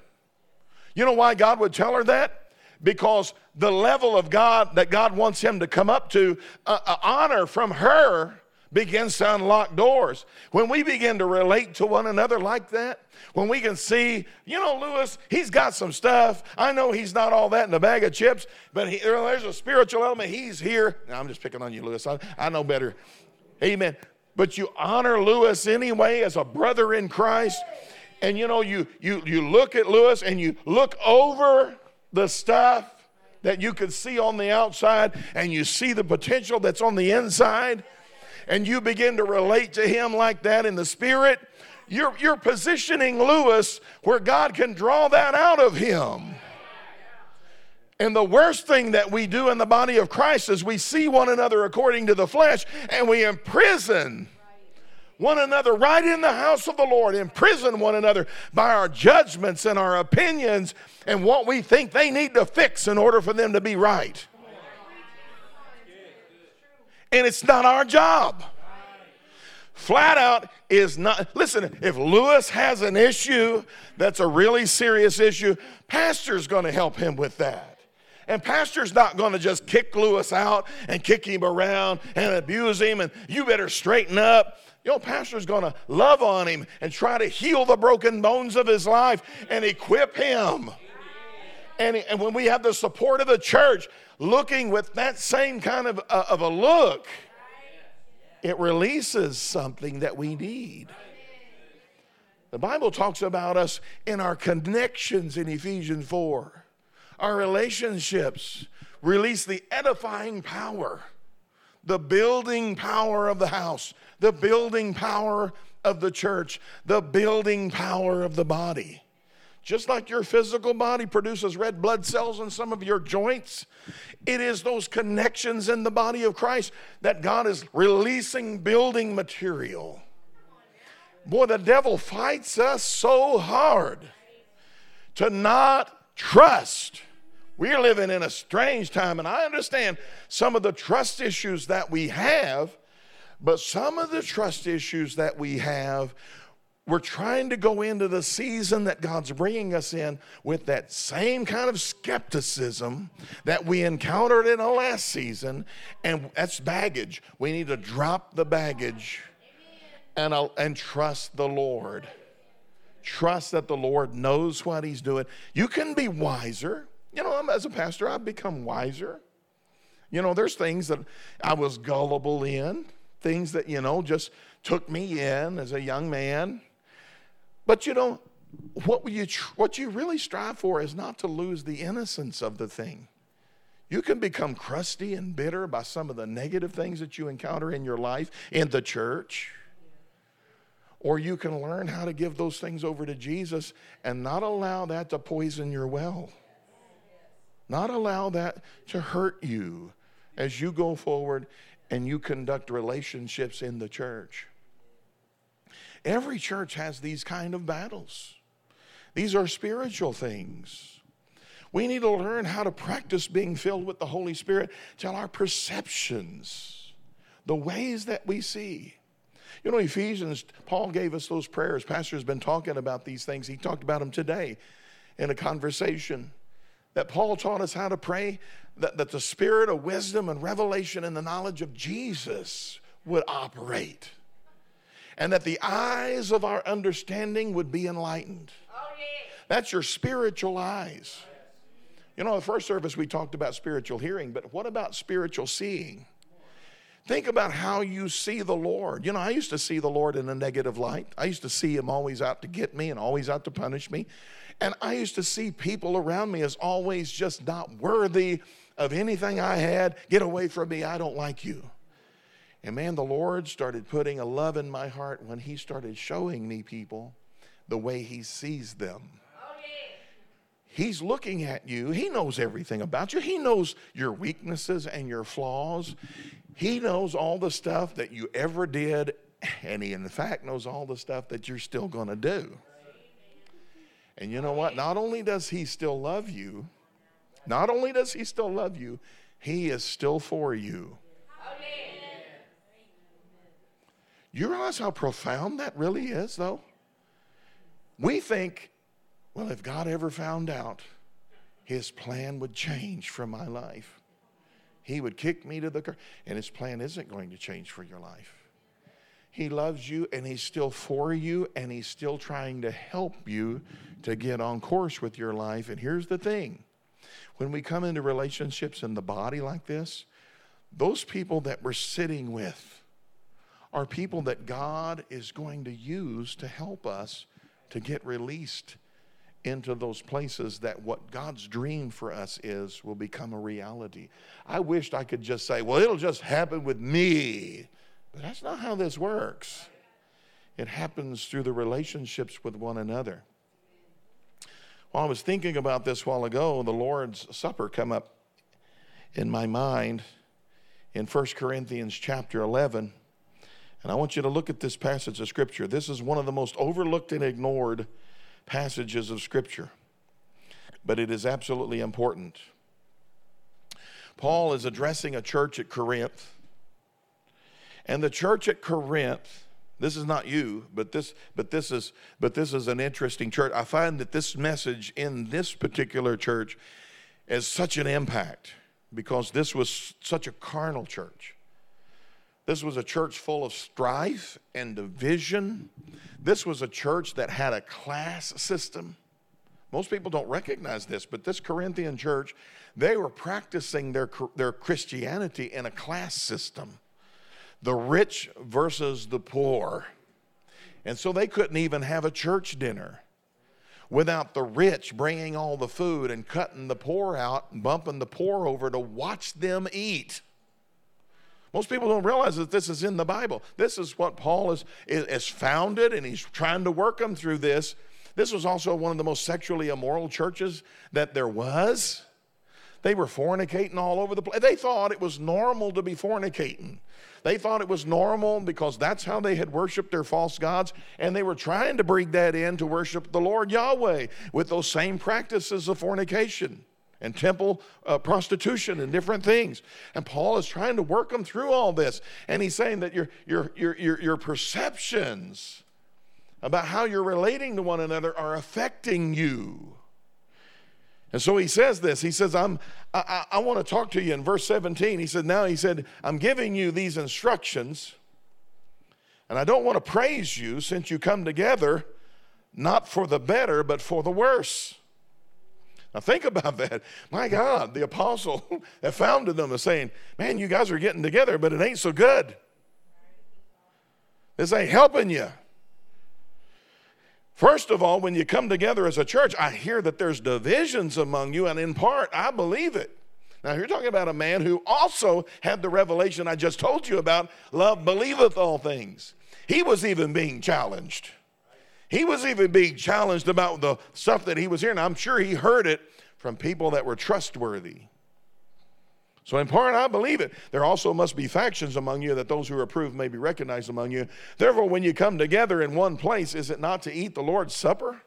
You know why God would tell her that? Because the level of God that God wants him to come up to, uh, uh, honor from her begins to unlock doors. When we begin to relate to one another like that, when we can see, you know, Lewis, he's got some stuff. I know he's not all that in a bag of chips, but he, there's a spiritual element. He's here. Now, I'm just picking on you, Lewis. I, I know better. Amen. But you honor Lewis anyway as a brother in Christ. And you know, you you you look at Lewis and you look over the stuff that you can see on the outside and you see the potential that's on the inside and you begin to relate to him like that in the spirit, you're, you're positioning Lewis where God can draw that out of him. And the worst thing that we do in the body of Christ is we see one another according to the flesh and we imprison one another right in the house of the Lord, imprison one another by our judgments and our opinions and what we think they need to fix in order for them to be right and it's not our job. Flat out is not. Listen, if Lewis has an issue that's a really serious issue, Pastor's going to help him with that. And Pastor's not going to just kick Lewis out and kick him around and abuse him and you better straighten up. You know, Pastor's going to love on him and try to heal the broken bones of his life and equip him. And, and when we have the support of the church, looking with that same kind of, uh, of a look, it releases something that we need. The Bible talks about us in our connections in Ephesians 4. Our relationships release the edifying power, the building power of the house, the building power of the church, the building power of the body. Just like your physical body produces red blood cells in some of your joints, it is those connections in the body of Christ that God is releasing building material. Boy, the devil fights us so hard to not trust. We're living in a strange time, and I understand some of the trust issues that we have, but some of the trust issues that we have we're trying to go into the season that God's bringing us in with that same kind of skepticism that we encountered in the last season, and that's baggage. We need to drop the baggage and, uh, and trust the Lord. Trust that the Lord knows what He's doing. You can be wiser. You know, as a pastor, I've become wiser. You know, there's things that I was gullible in, things that, you know, just took me in as a young man but you know, what you, what you really strive for is not to lose the innocence of the thing. You can become crusty and bitter by some of the negative things that you encounter in your life in the church. Or you can learn how to give those things over to Jesus and not allow that to poison your well. Not allow that to hurt you as you go forward and you conduct relationships in the church. Every church has these kind of battles. These are spiritual things. We need to learn how to practice being filled with the Holy Spirit till our perceptions, the ways that we see. You know, Ephesians, Paul gave us those prayers. Pastor's been talking about these things. He talked about them today in a conversation. That Paul taught us how to pray that, that the spirit of wisdom and revelation and the knowledge of Jesus would operate and that the eyes of our understanding would be enlightened. Oh, yeah. That's your spiritual eyes. You know, the first service we talked about spiritual hearing, but what about spiritual seeing? Think about how you see the Lord. You know, I used to see the Lord in a negative light. I used to see him always out to get me and always out to punish me. And I used to see people around me as always just not worthy of anything I had. Get away from me. I don't like you. And man, the Lord started putting a love in my heart when He started showing me people the way He sees them. He's looking at you. He knows everything about you. He knows your weaknesses and your flaws. He knows all the stuff that you ever did, and He, in fact, knows all the stuff that you're still going to do. And you know what? Not only does He still love you, not only does He still love you, He is still for you. You realize how profound that really is, though? We think, well, if God ever found out, his plan would change for my life. He would kick me to the curb. And his plan isn't going to change for your life. He loves you and he's still for you and he's still trying to help you to get on course with your life. And here's the thing when we come into relationships in the body like this, those people that we're sitting with are people that God is going to use to help us to get released into those places that what God's dream for us is will become a reality. I wished I could just say, well, it'll just happen with me. But that's not how this works. It happens through the relationships with one another. While I was thinking about this while ago, the Lord's Supper come up in my mind in 1 Corinthians chapter 11. And I want you to look at this passage of Scripture. This is one of the most overlooked and ignored passages of Scripture, but it is absolutely important. Paul is addressing a church at Corinth, and the church at Corinth. This is not you, but this, but this is, but this is an interesting church. I find that this message in this particular church has such an impact because this was such a carnal church. This was a church full of strife and division. This was a church that had a class system. Most people don't recognize this, but this Corinthian church, they were practicing their, their Christianity in a class system the rich versus the poor. And so they couldn't even have a church dinner without the rich bringing all the food and cutting the poor out and bumping the poor over to watch them eat. Most people don't realize that this is in the Bible. This is what Paul is, is, is, founded, and he's trying to work them through this. This was also one of the most sexually immoral churches that there was. They were fornicating all over the place. They thought it was normal to be fornicating. They thought it was normal because that's how they had worshiped their false gods, and they were trying to bring that in to worship the Lord Yahweh with those same practices of fornication and temple uh, prostitution and different things. And Paul is trying to work them through all this. And he's saying that your, your, your, your, your perceptions about how you're relating to one another are affecting you. And so he says this. He says, I'm, I, I, I want to talk to you in verse 17. He said, Now he said, I'm giving you these instructions, and I don't want to praise you since you come together, not for the better, but for the worse. Now think about that. My God, the apostle that founded them is saying, Man, you guys are getting together, but it ain't so good. This ain't helping you. First of all, when you come together as a church, I hear that there's divisions among you, and in part, I believe it. Now, you're talking about a man who also had the revelation I just told you about love believeth all things. He was even being challenged. He was even being challenged about the stuff that he was hearing. I'm sure he heard it from people that were trustworthy. So, in part, I believe it. There also must be factions among you that those who are approved may be recognized among you. Therefore, when you come together in one place, is it not to eat the Lord's Supper?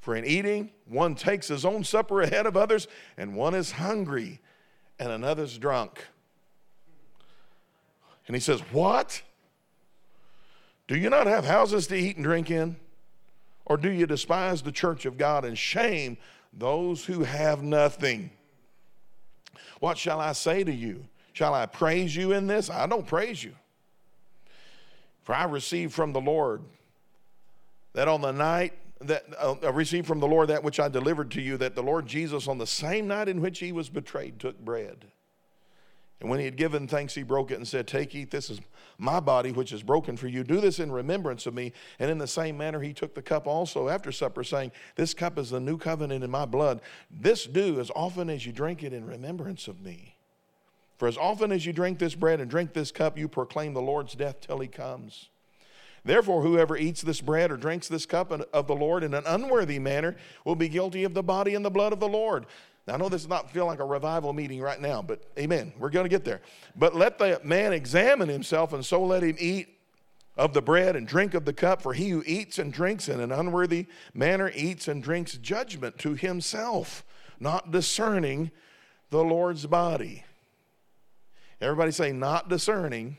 For in eating, one takes his own supper ahead of others, and one is hungry, and another's drunk. And he says, What? Do you not have houses to eat and drink in? Or do you despise the church of God and shame those who have nothing? What shall I say to you? Shall I praise you in this? I don't praise you. For I received from the Lord that on the night that uh, I received from the Lord that which I delivered to you, that the Lord Jesus, on the same night in which he was betrayed, took bread. And when he had given thanks, he broke it and said, Take, eat, this is my body, which is broken for you. Do this in remembrance of me. And in the same manner, he took the cup also after supper, saying, This cup is the new covenant in my blood. This do as often as you drink it in remembrance of me. For as often as you drink this bread and drink this cup, you proclaim the Lord's death till he comes. Therefore, whoever eats this bread or drinks this cup of the Lord in an unworthy manner will be guilty of the body and the blood of the Lord. Now, I know this does not feel like a revival meeting right now, but amen. We're going to get there. But let the man examine himself, and so let him eat of the bread and drink of the cup. For he who eats and drinks in an unworthy manner eats and drinks judgment to himself, not discerning the Lord's body. Everybody say, not discerning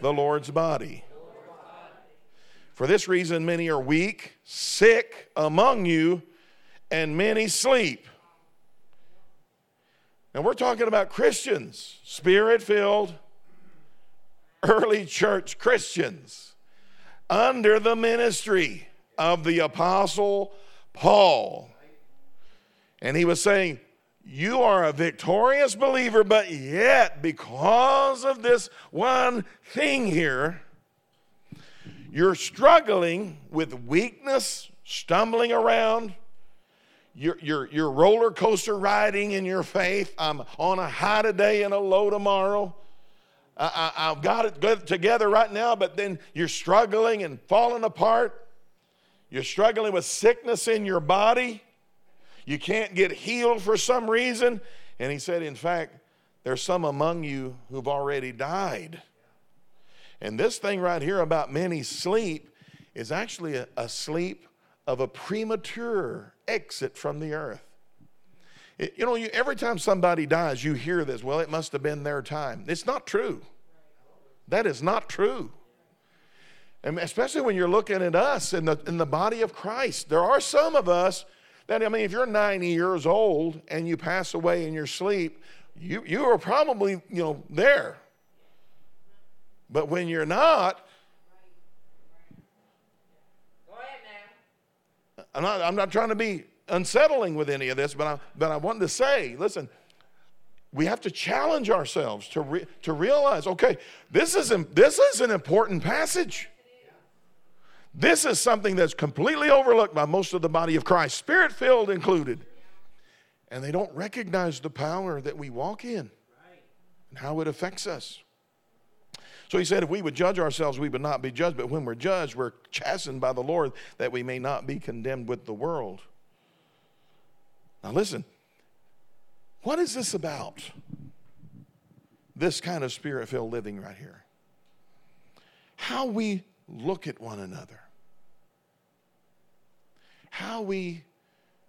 the Lord's body. For this reason, many are weak, sick among you, and many sleep. And we're talking about Christians, spirit filled, early church Christians, under the ministry of the Apostle Paul. And he was saying, You are a victorious believer, but yet, because of this one thing here, you're struggling with weakness, stumbling around. You're, you're, you're roller coaster riding in your faith. I'm on a high today and a low tomorrow. I, I, I've got it together right now, but then you're struggling and falling apart. You're struggling with sickness in your body. You can't get healed for some reason. And he said, in fact, there's some among you who've already died. And this thing right here about many sleep is actually a, a sleep of a premature exit from the earth. It, you know, you, every time somebody dies, you hear this, well, it must have been their time. It's not true. That is not true. And especially when you're looking at us in the, in the body of Christ. There are some of us that, I mean, if you're 90 years old and you pass away in your sleep, you, you are probably, you know, there. But when you're not, I'm not, I'm not trying to be unsettling with any of this, but I, but I wanted to say, listen, we have to challenge ourselves to, re, to realize, okay, this is, this is an important passage. This is something that's completely overlooked by most of the body of Christ, spirit filled included. And they don't recognize the power that we walk in and how it affects us. So he said, if we would judge ourselves, we would not be judged. But when we're judged, we're chastened by the Lord that we may not be condemned with the world. Now, listen, what is this about? This kind of spirit filled living right here. How we look at one another, how we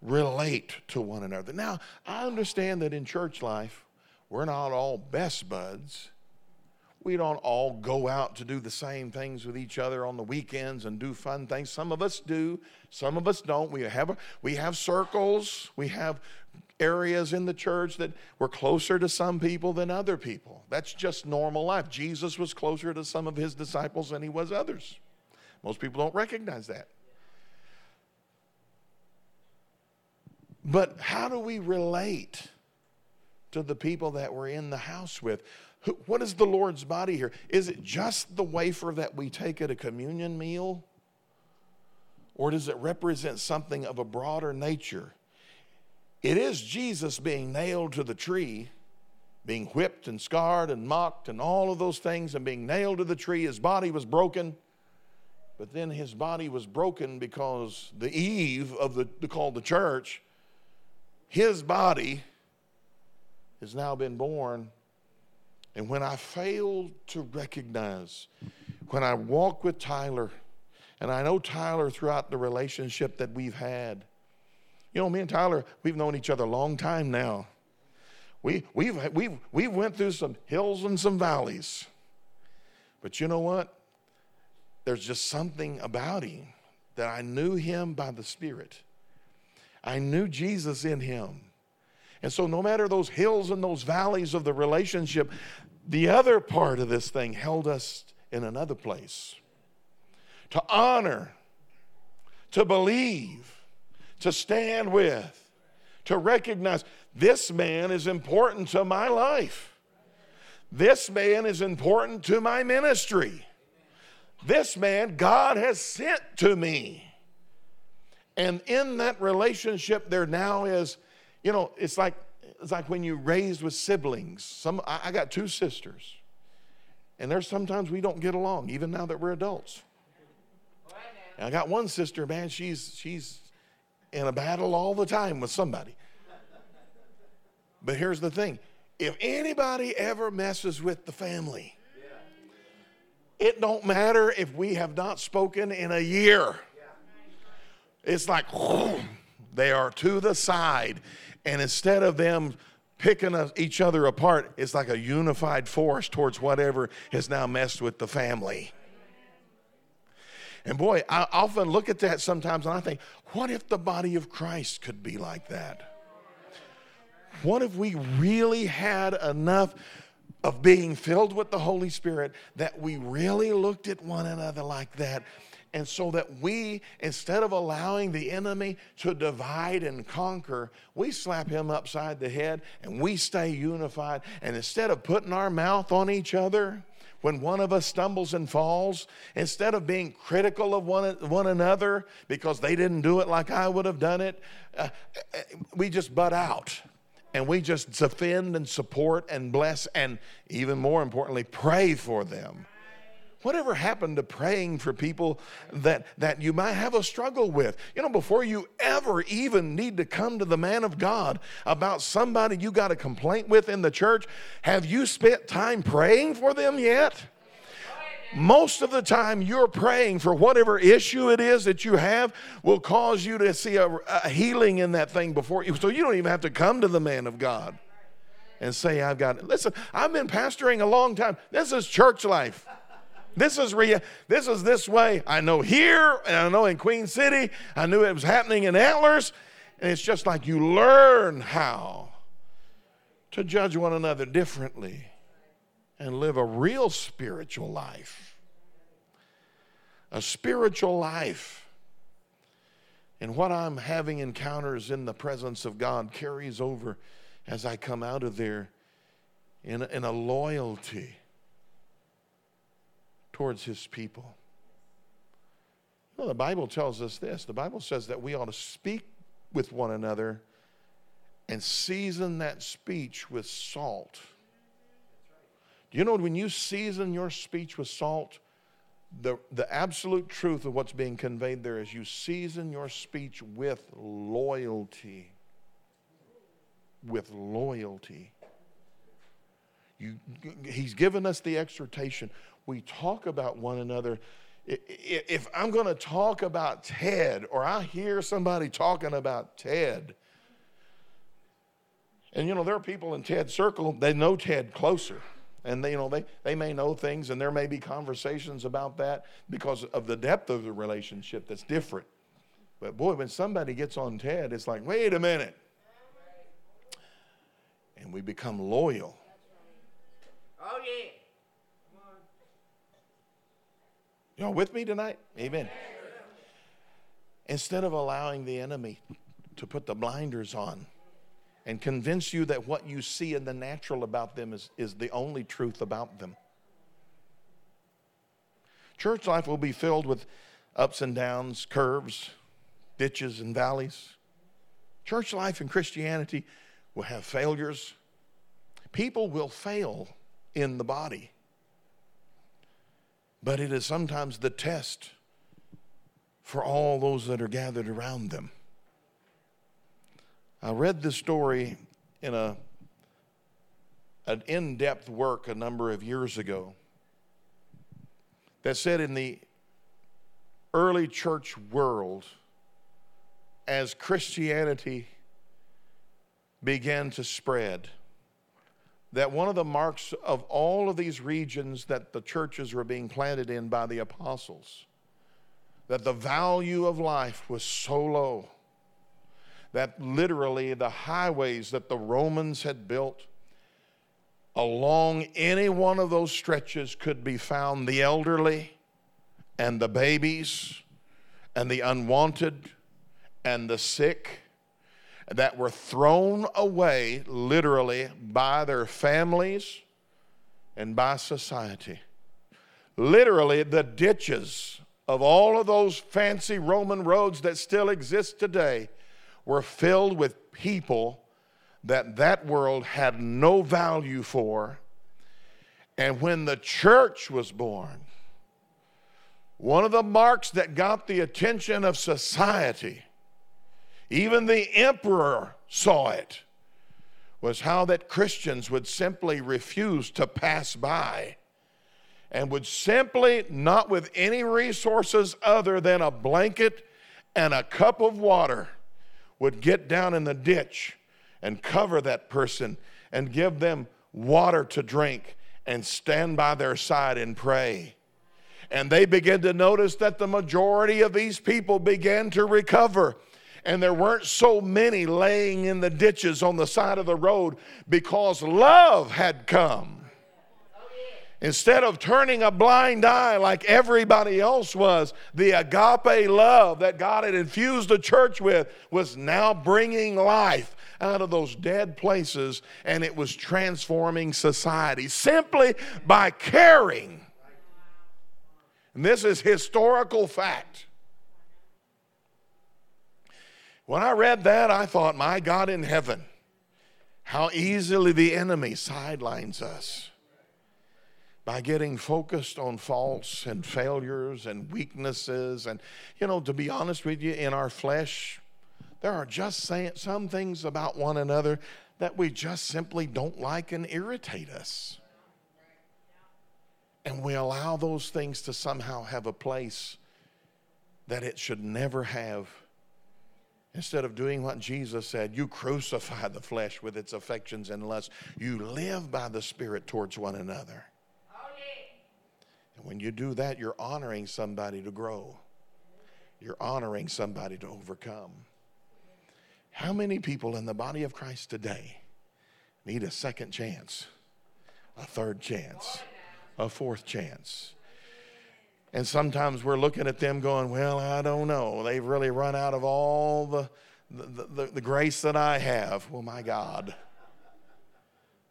relate to one another. Now, I understand that in church life, we're not all best buds we don't all go out to do the same things with each other on the weekends and do fun things. Some of us do, some of us don't. We have, we have circles, we have areas in the church that we're closer to some people than other people. That's just normal life. Jesus was closer to some of his disciples than he was others. Most people don't recognize that. But how do we relate to the people that we're in the house with? What is the Lord's body here? Is it just the wafer that we take at a communion meal? Or does it represent something of a broader nature? It is Jesus being nailed to the tree, being whipped and scarred and mocked and all of those things, and being nailed to the tree. His body was broken, but then his body was broken because the Eve of the called the church, his body has now been born and when I failed to recognize, when I walk with Tyler, and I know Tyler throughout the relationship that we've had, you know, me and Tyler, we've known each other a long time now. We, we've, we've, we've went through some hills and some valleys. But you know what? There's just something about him that I knew him by the Spirit. I knew Jesus in him. And so, no matter those hills and those valleys of the relationship, the other part of this thing held us in another place to honor, to believe, to stand with, to recognize this man is important to my life. This man is important to my ministry. This man God has sent to me. And in that relationship, there now is, you know, it's like it's like when you're raised with siblings. Some I, I got two sisters. And there's sometimes we don't get along, even now that we're adults. And I got one sister, man, she's she's in a battle all the time with somebody. But here's the thing if anybody ever messes with the family, it don't matter if we have not spoken in a year. It's like they are to the side. And instead of them picking each other apart, it's like a unified force towards whatever has now messed with the family. And boy, I often look at that sometimes and I think, what if the body of Christ could be like that? What if we really had enough of being filled with the Holy Spirit that we really looked at one another like that? And so that we, instead of allowing the enemy to divide and conquer, we slap him upside the head and we stay unified. And instead of putting our mouth on each other, when one of us stumbles and falls, instead of being critical of one, one another because they didn't do it like I would have done it, uh, uh we just butt out and we just defend and support and bless and even more importantly pray for them whatever happened to praying for people that that you might have a struggle with? You know before you ever even need to come to the man of god about somebody you got a complaint with in the church have you spent time praying for them yet? Most of the time you're praying for whatever issue it is that you have will cause you to see a, a, healing in that thing before you. So you don't even have to come to the man of god and say i've got it. Listen i've been pastoring a long time. This is church life this is rea- this is this way i know here and i know in queen city i knew it was happening in antlers and it's just like you learn how to judge one another differently and live a real spiritual life. A spiritual life. And what I'm having encounters in the presence of God carries over as I come out of there in in a loyalty towards His people. Well, the Bible tells us this the Bible says that we ought to speak with one another and season that speech with salt Do you know, when you season your speech with salt, the, the absolute truth of what's being conveyed there is you season your speech with loyalty. With loyalty. You, he's given us the exhortation. We talk about one another. If I'm going to talk about Ted, or I hear somebody talking about Ted, and you know, there are people in Ted's circle, they know Ted closer and they, you know they, they may know things and there may be conversations about that because of the depth of the relationship that's different. But boy when somebody gets on ted it's like wait a minute. And we become loyal. Oh yeah y'all with me tonight amen instead of allowing the enemy to put the blinders on and convince you that what you see in the natural about them is, is the only truth about them. Church life will be filled with ups and downs, curves, ditches, and valleys. Church life and Christianity will have failures. People will fail in the body, but it is sometimes the test for all those that are gathered around them. I read this story in a, an in depth work a number of years ago that said in the early church world, as Christianity began to spread, that one of the marks of all of these regions that the churches were being planted in by the apostles, that the value of life was so low that literally the highways that the Romans had built along any one of those stretches could be found the elderly and the babies and the unwanted and the sick that were thrown away literally by their families and by society. Literally, the ditches of all of those fancy Roman roads that still exist today were filled with people that that world had no value for. And when the church was born, one of the marks that got the attention of society, even the emperor saw it, was how that Christians would simply refuse to pass by and would simply, not with any resources other than a blanket and a cup of water, would get down in the ditch and cover that person and give them water to drink and stand by their side and pray. And they began to notice that the majority of these people began to recover. And there weren't so many laying in the ditches on the side of the road because love had come. Instead of turning a blind eye like everybody else was, the agape love that God had infused the church with was now bringing life out of those dead places and it was transforming society simply by caring. And this is historical fact. When I read that, I thought, my God in heaven, how easily the enemy sidelines us by getting focused on faults and failures and weaknesses. And, you know, to be honest with you, in our flesh, there are just some things about one another that we just simply don't like and irritate us. And we allow those things to somehow have a place that it should never have. Instead of doing what Jesus said, you crucify the flesh with its affections and lusts. You live by the Spirit towards one another. And when you do that, you're honoring somebody to grow, you're honoring somebody to overcome. How many people in the body of Christ today need a second chance, a third chance, a fourth chance? And sometimes we're looking at them going, Well, I don't know. They've really run out of all the, the, the, the grace that I have. Well, my God.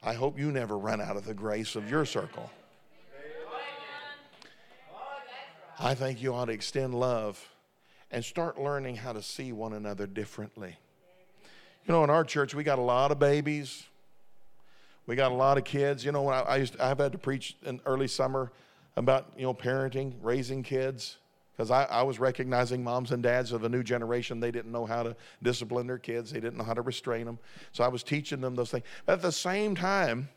I hope you never run out of the grace of your circle. I think you ought to extend love and start learning how to see one another differently. You know, in our church, we got a lot of babies. We got a lot of kids. You know, I, I used I've had to preach in early summer about you know parenting, raising kids, because I, I was recognizing moms and dads of a new generation. They didn't know how to discipline their kids. They didn't know how to restrain them. So I was teaching them those things. But at the same time,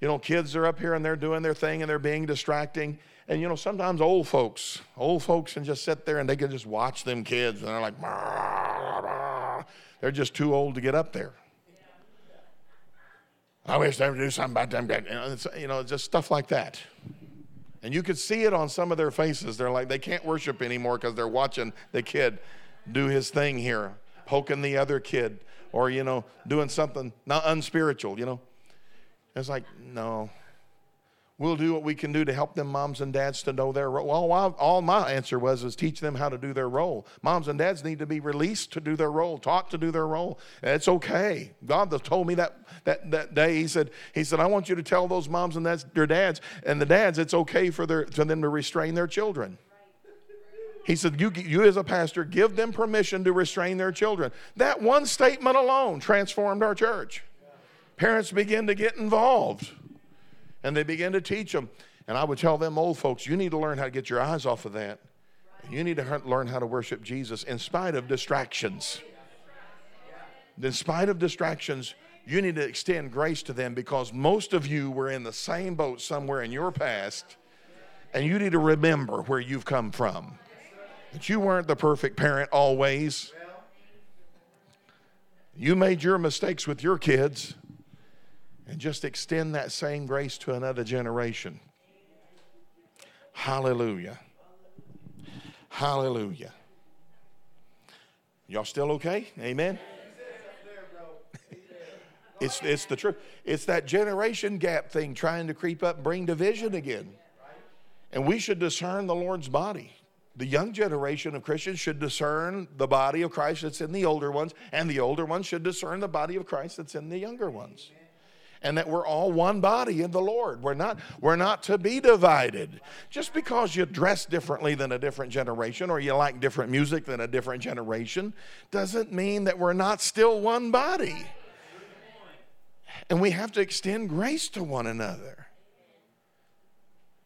you know, kids are up here and they're doing their thing and they're being distracting. And you know, sometimes old folks, old folks can just sit there and they can just watch them kids and they're like, bah, bah. they're just too old to get up there. I wish they would do something about them. You know, you know, just stuff like that. And you could see it on some of their faces. They're like, they can't worship anymore because they're watching the kid do his thing here, poking the other kid, or, you know, doing something not unspiritual, you know. It's like, no, We'll do what we can do to help them moms and dads to know their role. Well, all my answer was is teach them how to do their role. Moms and dads need to be released to do their role, taught to do their role. It's okay. God told me that that, that day. He said, He said, I want you to tell those moms and dads, their dads and the dads it's okay for their for them to restrain their children. He said, you, you as a pastor, give them permission to restrain their children. That one statement alone transformed our church. Parents begin to get involved and they began to teach them. And I would tell them old folks, you need to learn how to get your eyes off of that. You need to learn how to worship Jesus in spite of distractions. In spite of distractions, you need to extend grace to them because most of you were in the same boat somewhere in your past, and you need to remember where you've come from. That you weren't the perfect parent always. You made your mistakes with your kids and just extend that same grace to another generation. Hallelujah. Hallelujah. Y'all still okay? Amen. It's, it's the truth. It's that generation gap thing trying to creep up bring division again. And we should discern the Lord's body. the young generation of Christians should discern the body of Christ that's in the older ones, and the older ones should discern the body of Christ that's in the younger ones. And that we're all one body in the Lord. We're not, we're not to be divided. Just because you dress differently than a different generation or you like different music than a different generation doesn't mean that we're not still one body. And we have to extend grace to one another.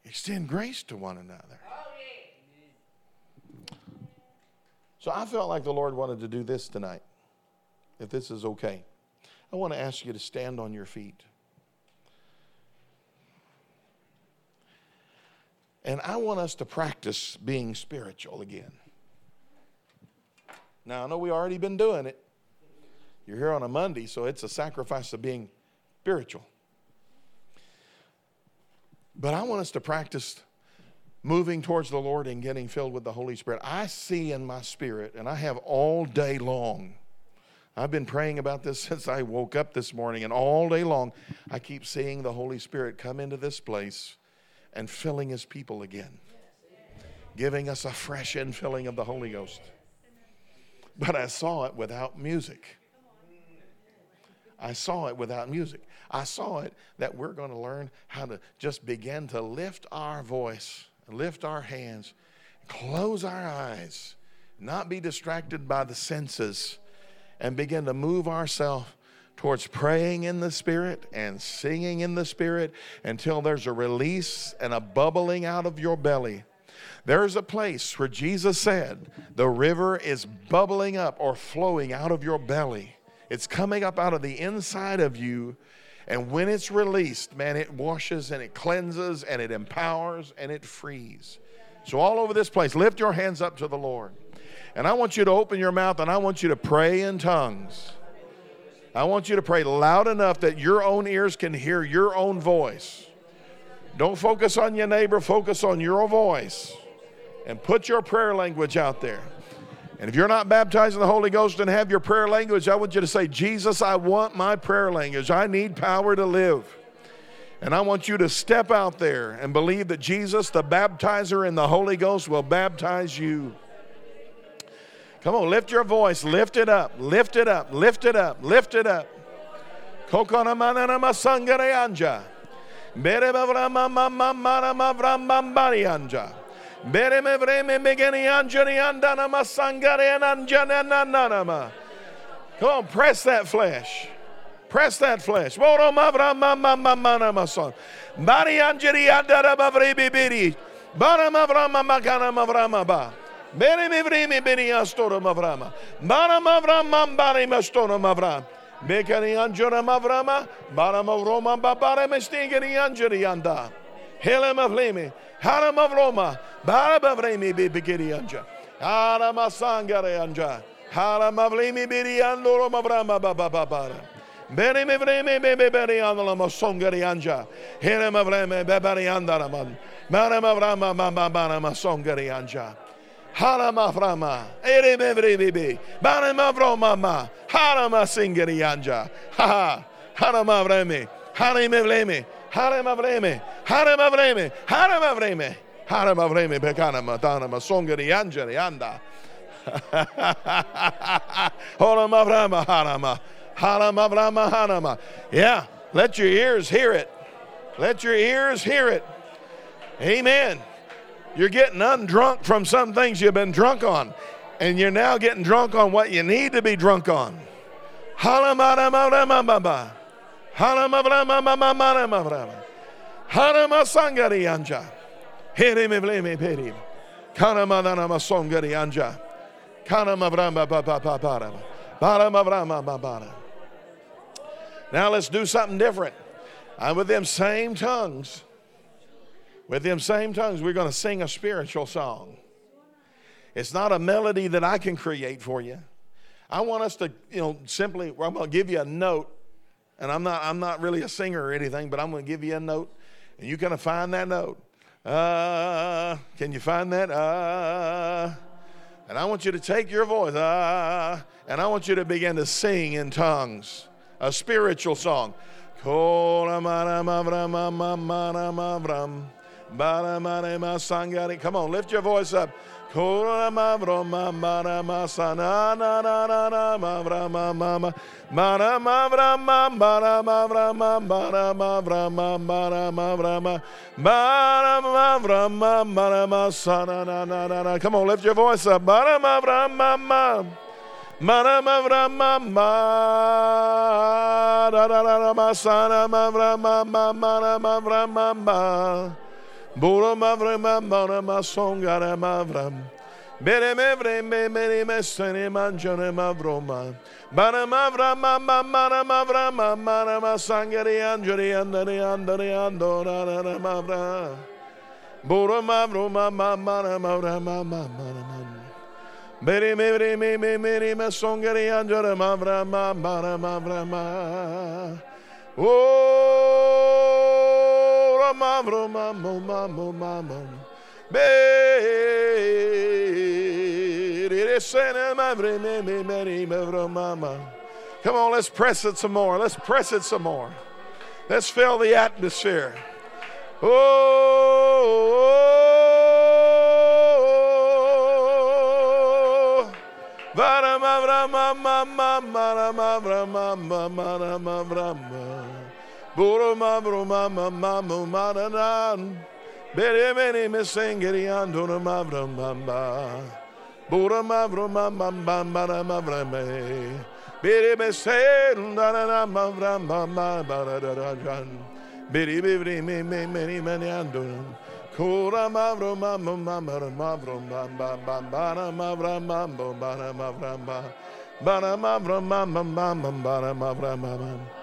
Extend grace to one another. So I felt like the Lord wanted to do this tonight, if this is okay. I want to ask you to stand on your feet. And I want us to practice being spiritual again. Now, I know we already been doing it. You're here on a Monday, so it's a sacrifice of being spiritual. But I want us to practice moving towards the Lord and getting filled with the Holy Spirit. I see in my spirit, and I have all day long. I've been praying about this since I woke up this morning, and all day long, I keep seeing the Holy Spirit come into this place and filling his people again, giving us a fresh infilling of the Holy Ghost. But I saw it without music. I saw it without music. I saw it that we're going to learn how to just begin to lift our voice lift our hands, close our eyes, not be distracted by the senses, and begin to move ourselves towards praying in the Spirit and singing in the Spirit until there's a release and a bubbling out of your belly. There's a place where Jesus said, The river is bubbling up or flowing out of your belly. It's coming up out of the inside of you and when it's released, man, it washes and it cleanses and it empowers and it frees. So, all over this place, lift your hands up to the Lord. And I want you to open your mouth and I want you to pray in tongues. I want you to pray loud enough that your own ears can hear your own voice. Don't focus on your neighbor, focus on your voice. And put your prayer language out there. And if you're not baptized in the Holy Ghost and have your prayer language, I want you to say, Jesus, I want my prayer language. I need power to live. And I want you to step out there and believe that Jesus, the baptizer in the Holy Ghost, will baptize you. Come on, lift your voice, lift it up, lift it up, lift it up, lift it up. Kokona Bereme vreme begeni anjani andana masangare anjana nanama. Come on, press that flesh. Press that flesh. Boro mavra mama mama. Bari anjari andara bavri bibiri. Bara mavra mama kana mavra maba. Bere me vreme beni astora mavrama. Bara mavra mambari mastora mavra. Bekani anjora mavrama. Bara mavroma babare mestingani anjari anda. Hele mavleme. Haram of Roma. Barabavremi bibigiri anja. Haram asangare anja. Haram of limi biri andoro mavrama bababara. Beri me vreme bebe beri andala masongari anja. Hiram of leme beberi andaraman. Maram of rama mama mama masongari anja. Haram of rama. Ere me vreme be. Baram of roma ma. Haram anja. Ha ha. Haram of reme. Haram of leme. Harem avreme, harem avreme, harem avreme, harem avreme, bekana matana masongari anjari anda. Horam avrama harama, haram avrama harama. Yeah, let your ears hear it. Let your ears hear it. Amen. You're getting undrunk from some things you've been drunk on, and you're now getting drunk on what you need to be drunk on. Halam Haramavramamamamamavram. Haramasangari anja. Herimevleme Now let's do something different. And with them same tongues, with them same tongues, we're going to sing a spiritual song. It's not a melody that I can create for you. I want us to, you know, simply, I'm going to give you a note and I'm not, I'm not really a singer or anything, but I'm going to give you a note, and you kind of find that note. Uh, can you find that? Uh, and I want you to take your voice, uh, and I want you to begin to sing in tongues, a spiritual song. Come on, lift your voice up. Korama broma mara masana na na na na ma brama mama mara ma brama mara ma brama mara ma brama mara ma brama mara ma na na na. Come on, lift your voice up. Mara ma brama ma. Mara ma brama ma. Da da da da ma sana ma ma ma ma. Buramavram, Baramasangaramavram. Oh! Come on, let's press it some more. Let's press it some more. Let's fill the atmosphere. Oh, Burma bruma mama mumaranan. Bere meni mesengeri anduna mavra mamba. Burma bruma mamba mara mavra me. Bere mesen dana mavra mamba bara darajan. Bere bere me me meni meni anduna. Kura mavro mama mama mavro mamba mamba mavra mambo bara mavra mamba. Bara mavra mama mama bara mavra mama.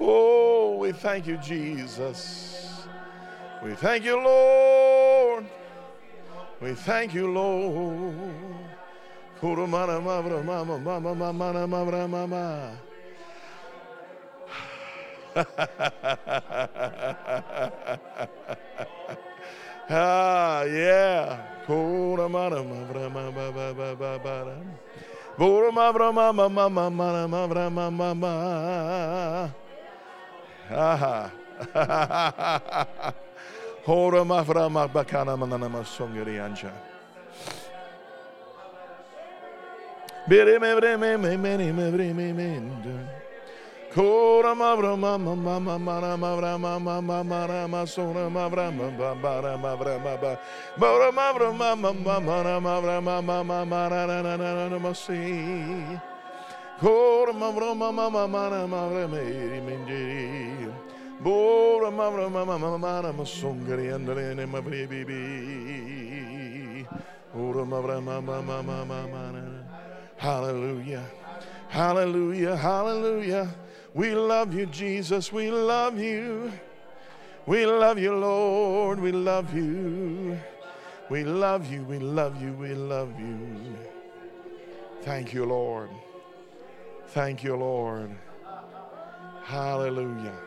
oh, we thank you, Jesus. We thank you, Lord. We thank you, Lord. ah, yeah. Ah. Hora mafra mabakana manana masongeri anja. Ora ma ma ma ma ma ma ma Hallelujah. Hallelujah. Hallelujah. We love you, Jesus. We love you. We love you, Lord. We love you. We love you. We love you. We love you. Thank you, Lord. Thank you, Lord. Hallelujah.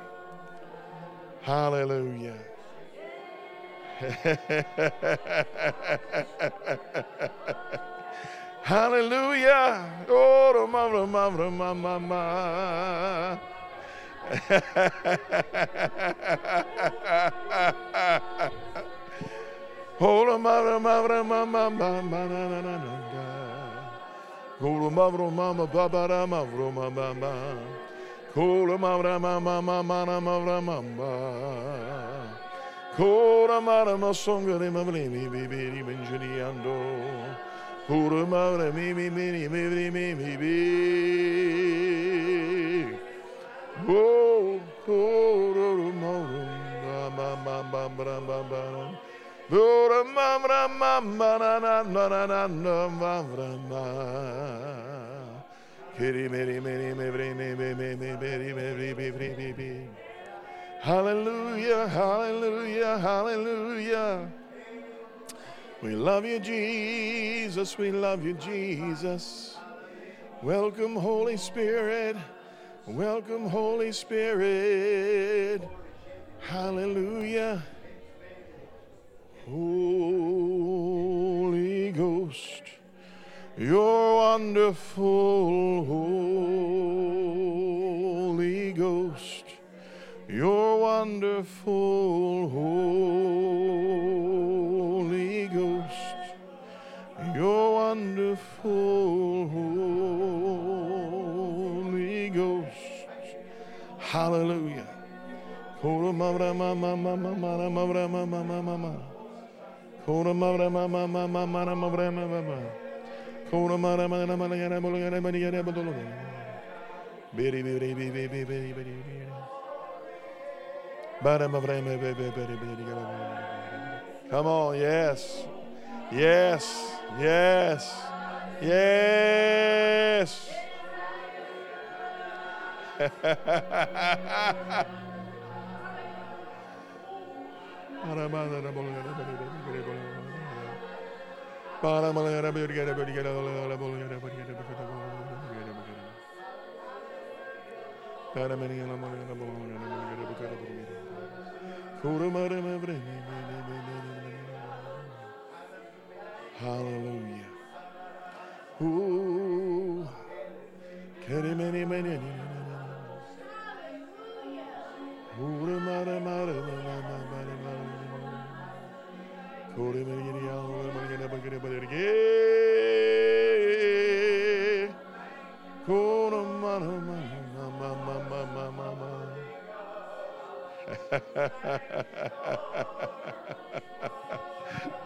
Hallelujah. Hallelujah. Oh, mama, mama, ma, songa, mama, ma, baby, baby, baby, baby, mara mi mi. Oh, kora ma ma ma ma ma ma ma ma. Kora ma Hallelujah, hallelujah, hallelujah. We love you, Jesus. We love you, Jesus. Welcome, Holy Spirit. Welcome, Holy Spirit. Hallelujah. Holy Ghost, you're wonderful. Holy Ghost, you're wonderful. Holy wonderful Holy Ghost. Hallelujah. Come on, yes. Yes. Yes. Yes. Hallelujah. Ooh. Many, many, many, Ha ha ha ha ha ha.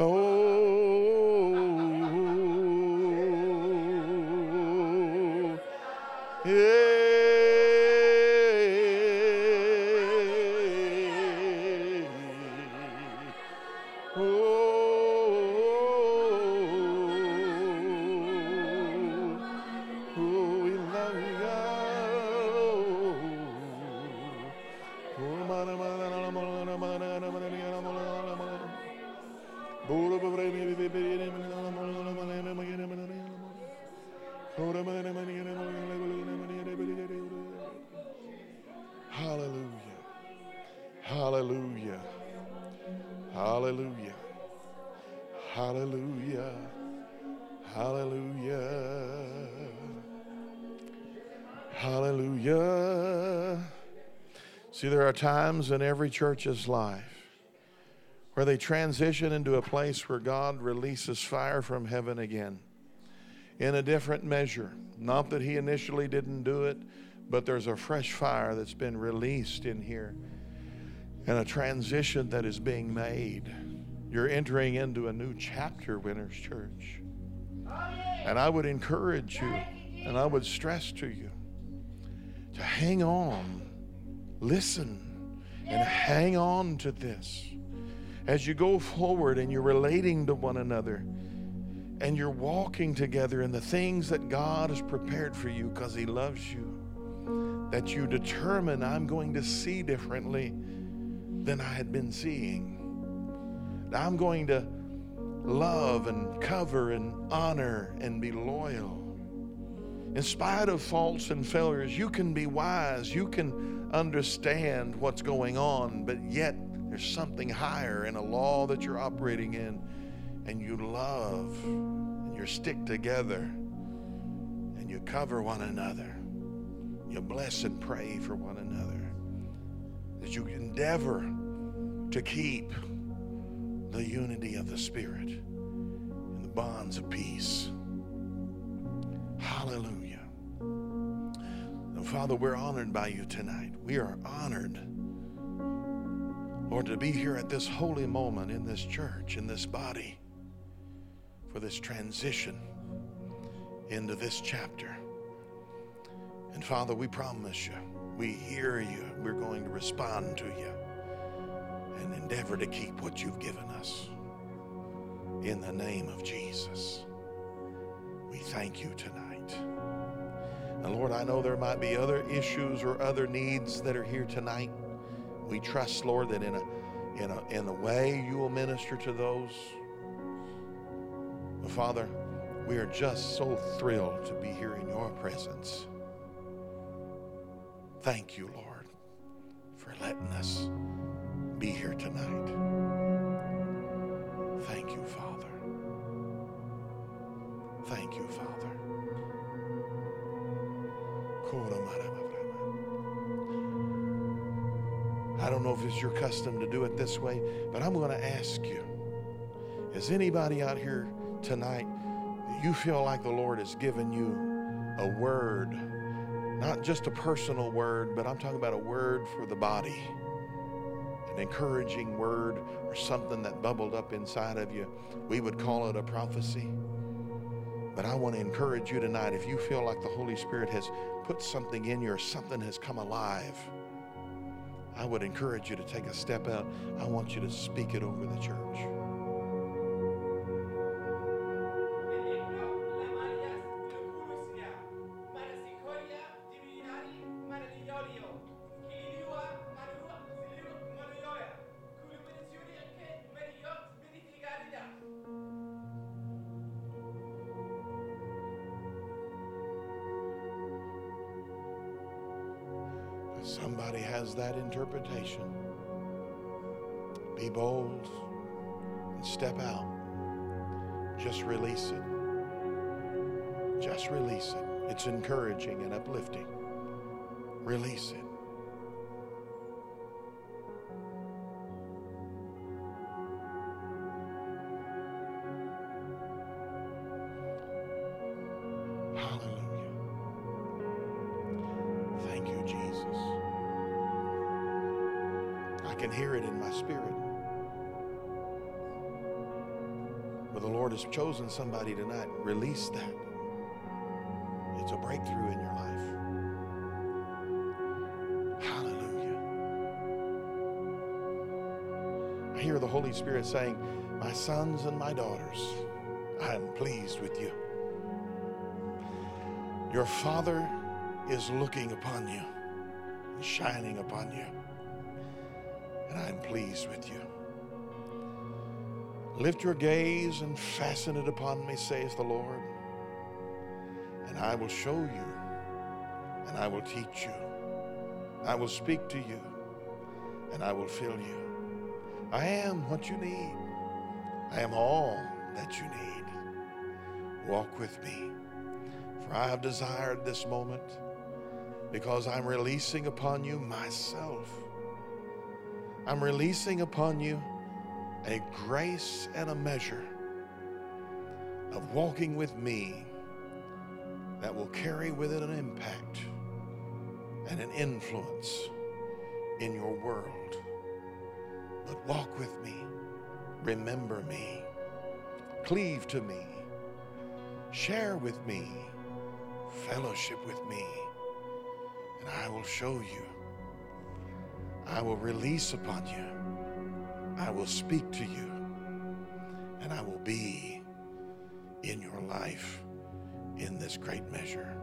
Oh, See, there are times in every church's life where they transition into a place where God releases fire from heaven again in a different measure. Not that He initially didn't do it, but there's a fresh fire that's been released in here and a transition that is being made. You're entering into a new chapter, Winners Church. And I would encourage you and I would stress to you to hang on, listen, and hang on to this. As you go forward and you're relating to one another and you're walking together in the things that God has prepared for you because He loves you, that you determine I'm going to see differently than I had been seeing. I'm going to love and cover and honor and be loyal. In spite of faults and failures, you can be wise, you can understand what's going on, but yet there's something higher in a law that you're operating in, and you love and you stick together and you cover one another. You bless and pray for one another. that you endeavor to keep the unity of the Spirit and the bonds of peace. Father, we're honored by you tonight. We are honored, Lord, to be here at this holy moment in this church, in this body, for this transition into this chapter. And Father, we promise you, we hear you, we're going to respond to you and endeavor to keep what you've given us. In the name of Jesus, we thank you tonight. And Lord, I know there might be other issues or other needs that are here tonight. We trust, Lord, that in a in a in a way you will minister to those. But Father, we are just so thrilled to be here in your presence. Thank you, Lord, for letting us be here tonight. Thank you, Father. I don't know if it's your custom to do it this way, but I'm going to ask you is anybody out here tonight you feel like the Lord has given you a word, not just a personal word, but I'm talking about a word for the body, an encouraging word or something that bubbled up inside of you. We would call it a prophecy. But I want to encourage you tonight if you feel like the Holy Spirit has put something in you or something has come alive, I would encourage you to take a step out. I want you to speak it over the church. Release that. It's a breakthrough in your life. Hallelujah. I hear the Holy Spirit saying, My sons and my daughters, I am pleased with you. Your Father is looking upon you shining upon you. And I'm pleased with you. Lift your gaze and fasten it upon me, says the Lord. And I will show you, and I will teach you. I will speak to you, and I will fill you. I am what you need. I am all that you need. Walk with me, for I have desired this moment because I'm releasing upon you myself. I'm releasing upon you a grace and a measure of walking with me that will carry with it an impact and an influence in your world. But walk with me, remember me, cleave to me, share with me, fellowship with me, and I will show you. I will release upon you. I will speak to you, and I will be in your life in this great measure.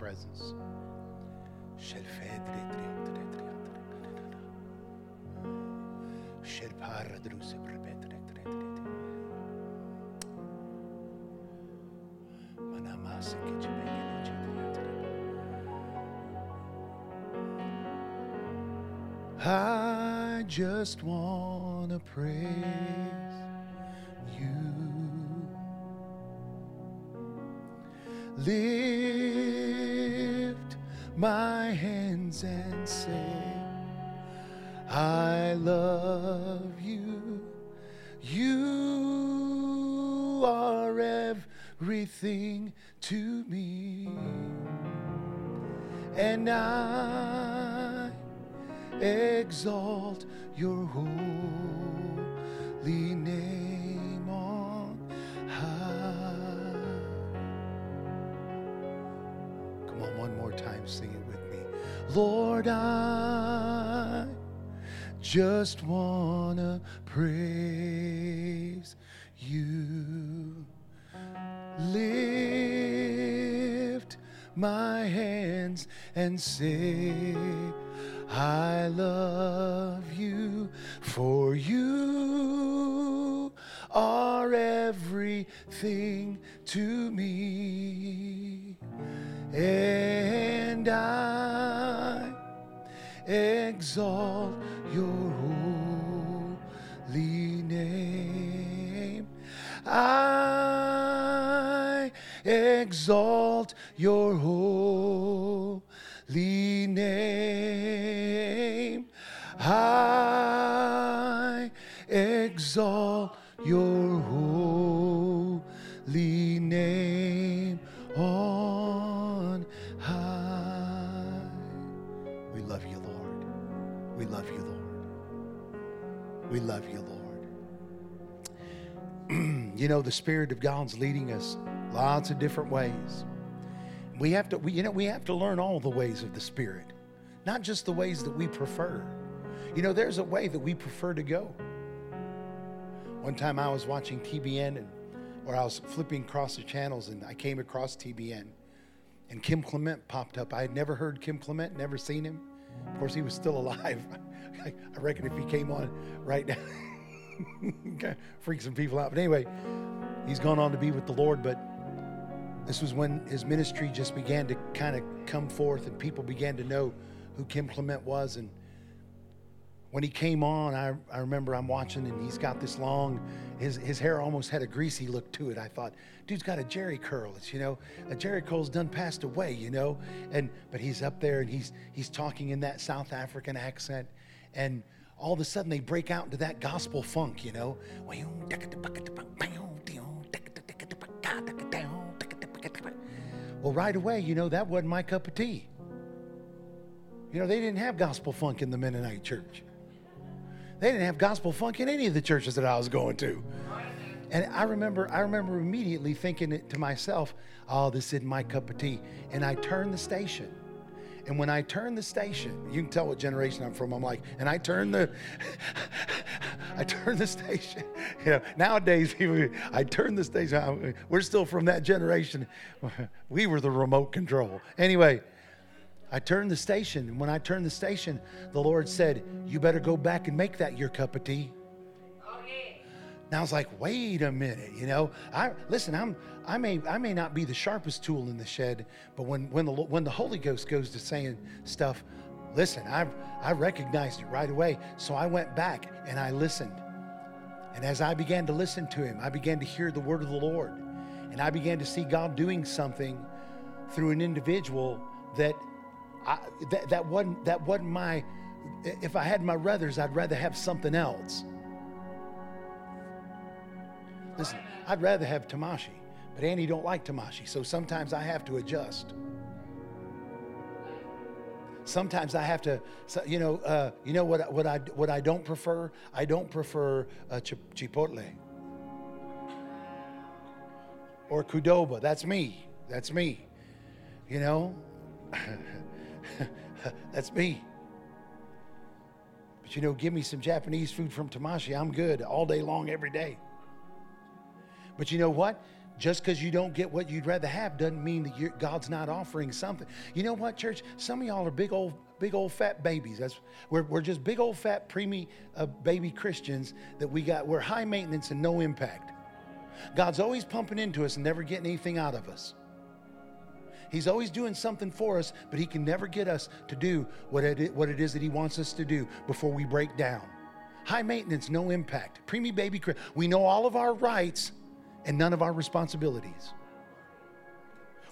Presence. I just want to praise and say, I love you, for you are everything to me. And I exalt your holy name. I exalt your holy you know, the Spirit of God's leading us lots of different ways. We have to, we, you know, we have to learn all the ways of the Spirit, not just the ways that we prefer. You know, there's a way that we prefer to go. One time I was watching TBN and or I was flipping across the channels and I came across TBN and Kim Clement popped up. I had never heard Kim Clement, never seen him. Of course, he was still alive. I reckon if he came on right now, freak some people out. But anyway, he's gone on to be with the Lord. But this was when his ministry just began to kind of come forth and people began to know who Kim Clement was. And when he came on, I, I remember I'm watching and he's got this long, his, his hair almost had a greasy look to it. I thought, dude's got a Jheri curl. It's, you know, a Jheri curl's done passed away, you know. And but he's up there and he's he's talking in that South African accent. And all of a sudden they break out into that gospel funk, you know. Well, right away, you know, that wasn't my cup of tea. You know, they didn't have gospel funk in the Mennonite church. They didn't have gospel funk in any of the churches that I was going to. And I remember, I remember immediately thinking it to myself, "Oh, this isn't my cup of tea." And I turned the station. And when I turned the station, you can tell what generation I'm from. I'm like, and I turned the, I turned the station. You know, nowadays, people, I turned the station. We're still from that generation. We were the remote control. Anyway, I turned the station, and when I turned the station, the Lord said, "You better go back and make that your cup of tea." Oh, now I was like, wait a minute, you know. I listen. I'm. I may. I may not be the sharpest tool in the shed, but when when the when the Holy Ghost goes to saying stuff, listen. I I recognized it right away. So I went back and I listened. And as I began to listen to Him, I began to hear the word of the Lord, and I began to see God doing something through an individual that I, that, that wasn't that wasn't my. If I had my ruthers, I'd rather have something else. Listen, I'd rather have Tamashi, but Annie don't like Tamashi, so sometimes I have to adjust. Sometimes I have to, you know, uh, you know what, what I what I don't prefer. I don't prefer uh, chipotle or Qdoba. That's me. That's me. You know, that's me. But you know, give me some Japanese food from Tamashi. I'm good all day long, every day. But you know what? Just because you don't get what you'd rather have doesn't mean that God's not offering something. You know what, church? Some of y'all are big old, big old fat babies. That's we're, we're just big old fat preemie uh, baby Christians that we got. We're high maintenance and no impact. God's always pumping into us and never getting anything out of us. He's always doing something for us, but He can never get us to do what it, what it is that He wants us to do before we break down. High maintenance, no impact. Preemie baby, we know all of our rights and none of our responsibilities.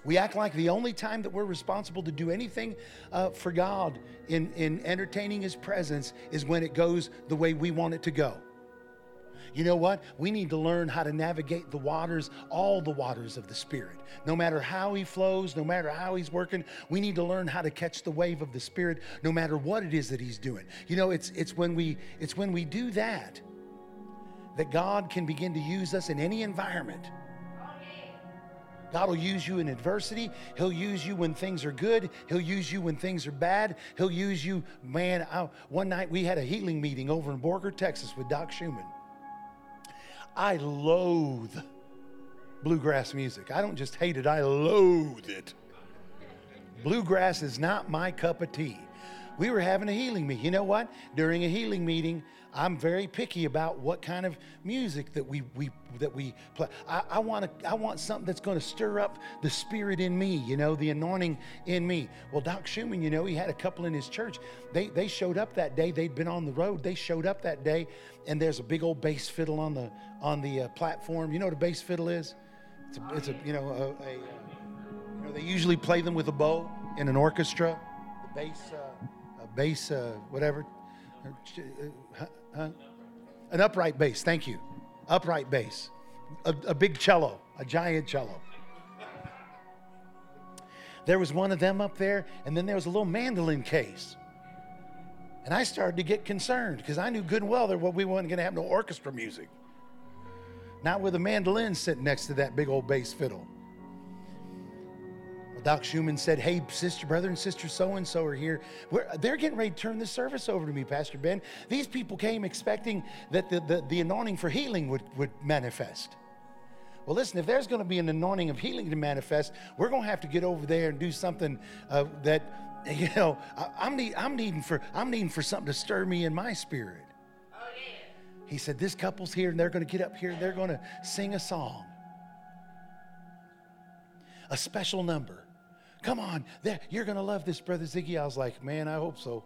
We act like the only time that we're responsible to do anything uh, for God in, in entertaining His presence is when it goes the way we want it to go. You know what? We need to learn how to navigate the waters, all the waters of the Spirit. No matter how He flows, no matter how He's working, we need to learn how to catch the wave of the Spirit, no matter what it is that He's doing. You know, it's it's when we it's when we do that that God can begin to use us in any environment. God will use you in adversity. He'll use you when things are good. He'll use you when things are bad. He'll use you, man. I, one night we had a healing meeting over in Borger, Texas with Doc Schumann. I loathe bluegrass music. I don't just hate it, I loathe it. Bluegrass is not my cup of tea. We were having a healing meeting. You know what? During a healing meeting, I'm very picky about what kind of music that we, we that we play. I, I want to I want something that's going to stir up the spirit in me, you know, the anointing in me. Well, Doc Schumann, you know, he had a couple in his church. They they showed up that day. They'd been on the road. They showed up that day, and there's a big old bass fiddle on the on the uh, platform. You know what a bass fiddle is? It's a, it's a you know a, a uh, you know, they usually play them with a bow in an orchestra. The bass, uh, a bass, uh, whatever. Uh, huh? An upright bass. Thank you. Upright bass. A, a big cello, a giant cello. There was one of them up there, and then there was a little mandolin case. And I started to get concerned because I knew good and well that we weren't going to have no orchestra music. Not with a mandolin sitting next to that big old bass fiddle. Well, Doc Schumann said, Hey, sister, brother, and sister so and so are here. We're, they're getting ready to turn this service over to me, Pastor Ben. These people came expecting that the, the, the anointing for healing would, would manifest. Well, listen, if there's going to be an anointing of healing to manifest, we're going to have to get over there and do something uh, that, you know, I, I'm, need, I'm, needing for, I'm needing for something to stir me in my spirit. He said, This couple's here and they're going to get up here and they're going to sing a song, a special number. Come on, there, you're going to love this, Brother Ziggy. I was like, Man, I hope so.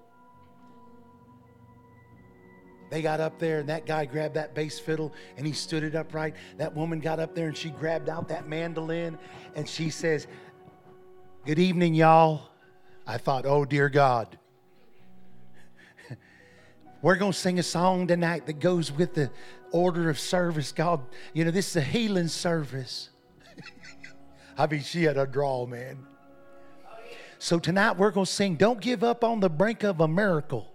They got up there, and that guy grabbed that bass fiddle and he stood it upright. That woman got up there and she grabbed out that mandolin and she says, Good evening, y'all. I thought, Oh, dear God. We're going to sing a song tonight that goes with the order of service. God, you know, this is a healing service. I mean, she had a draw, man. So tonight we're going to sing Don't Give Up on the Brink of a Miracle.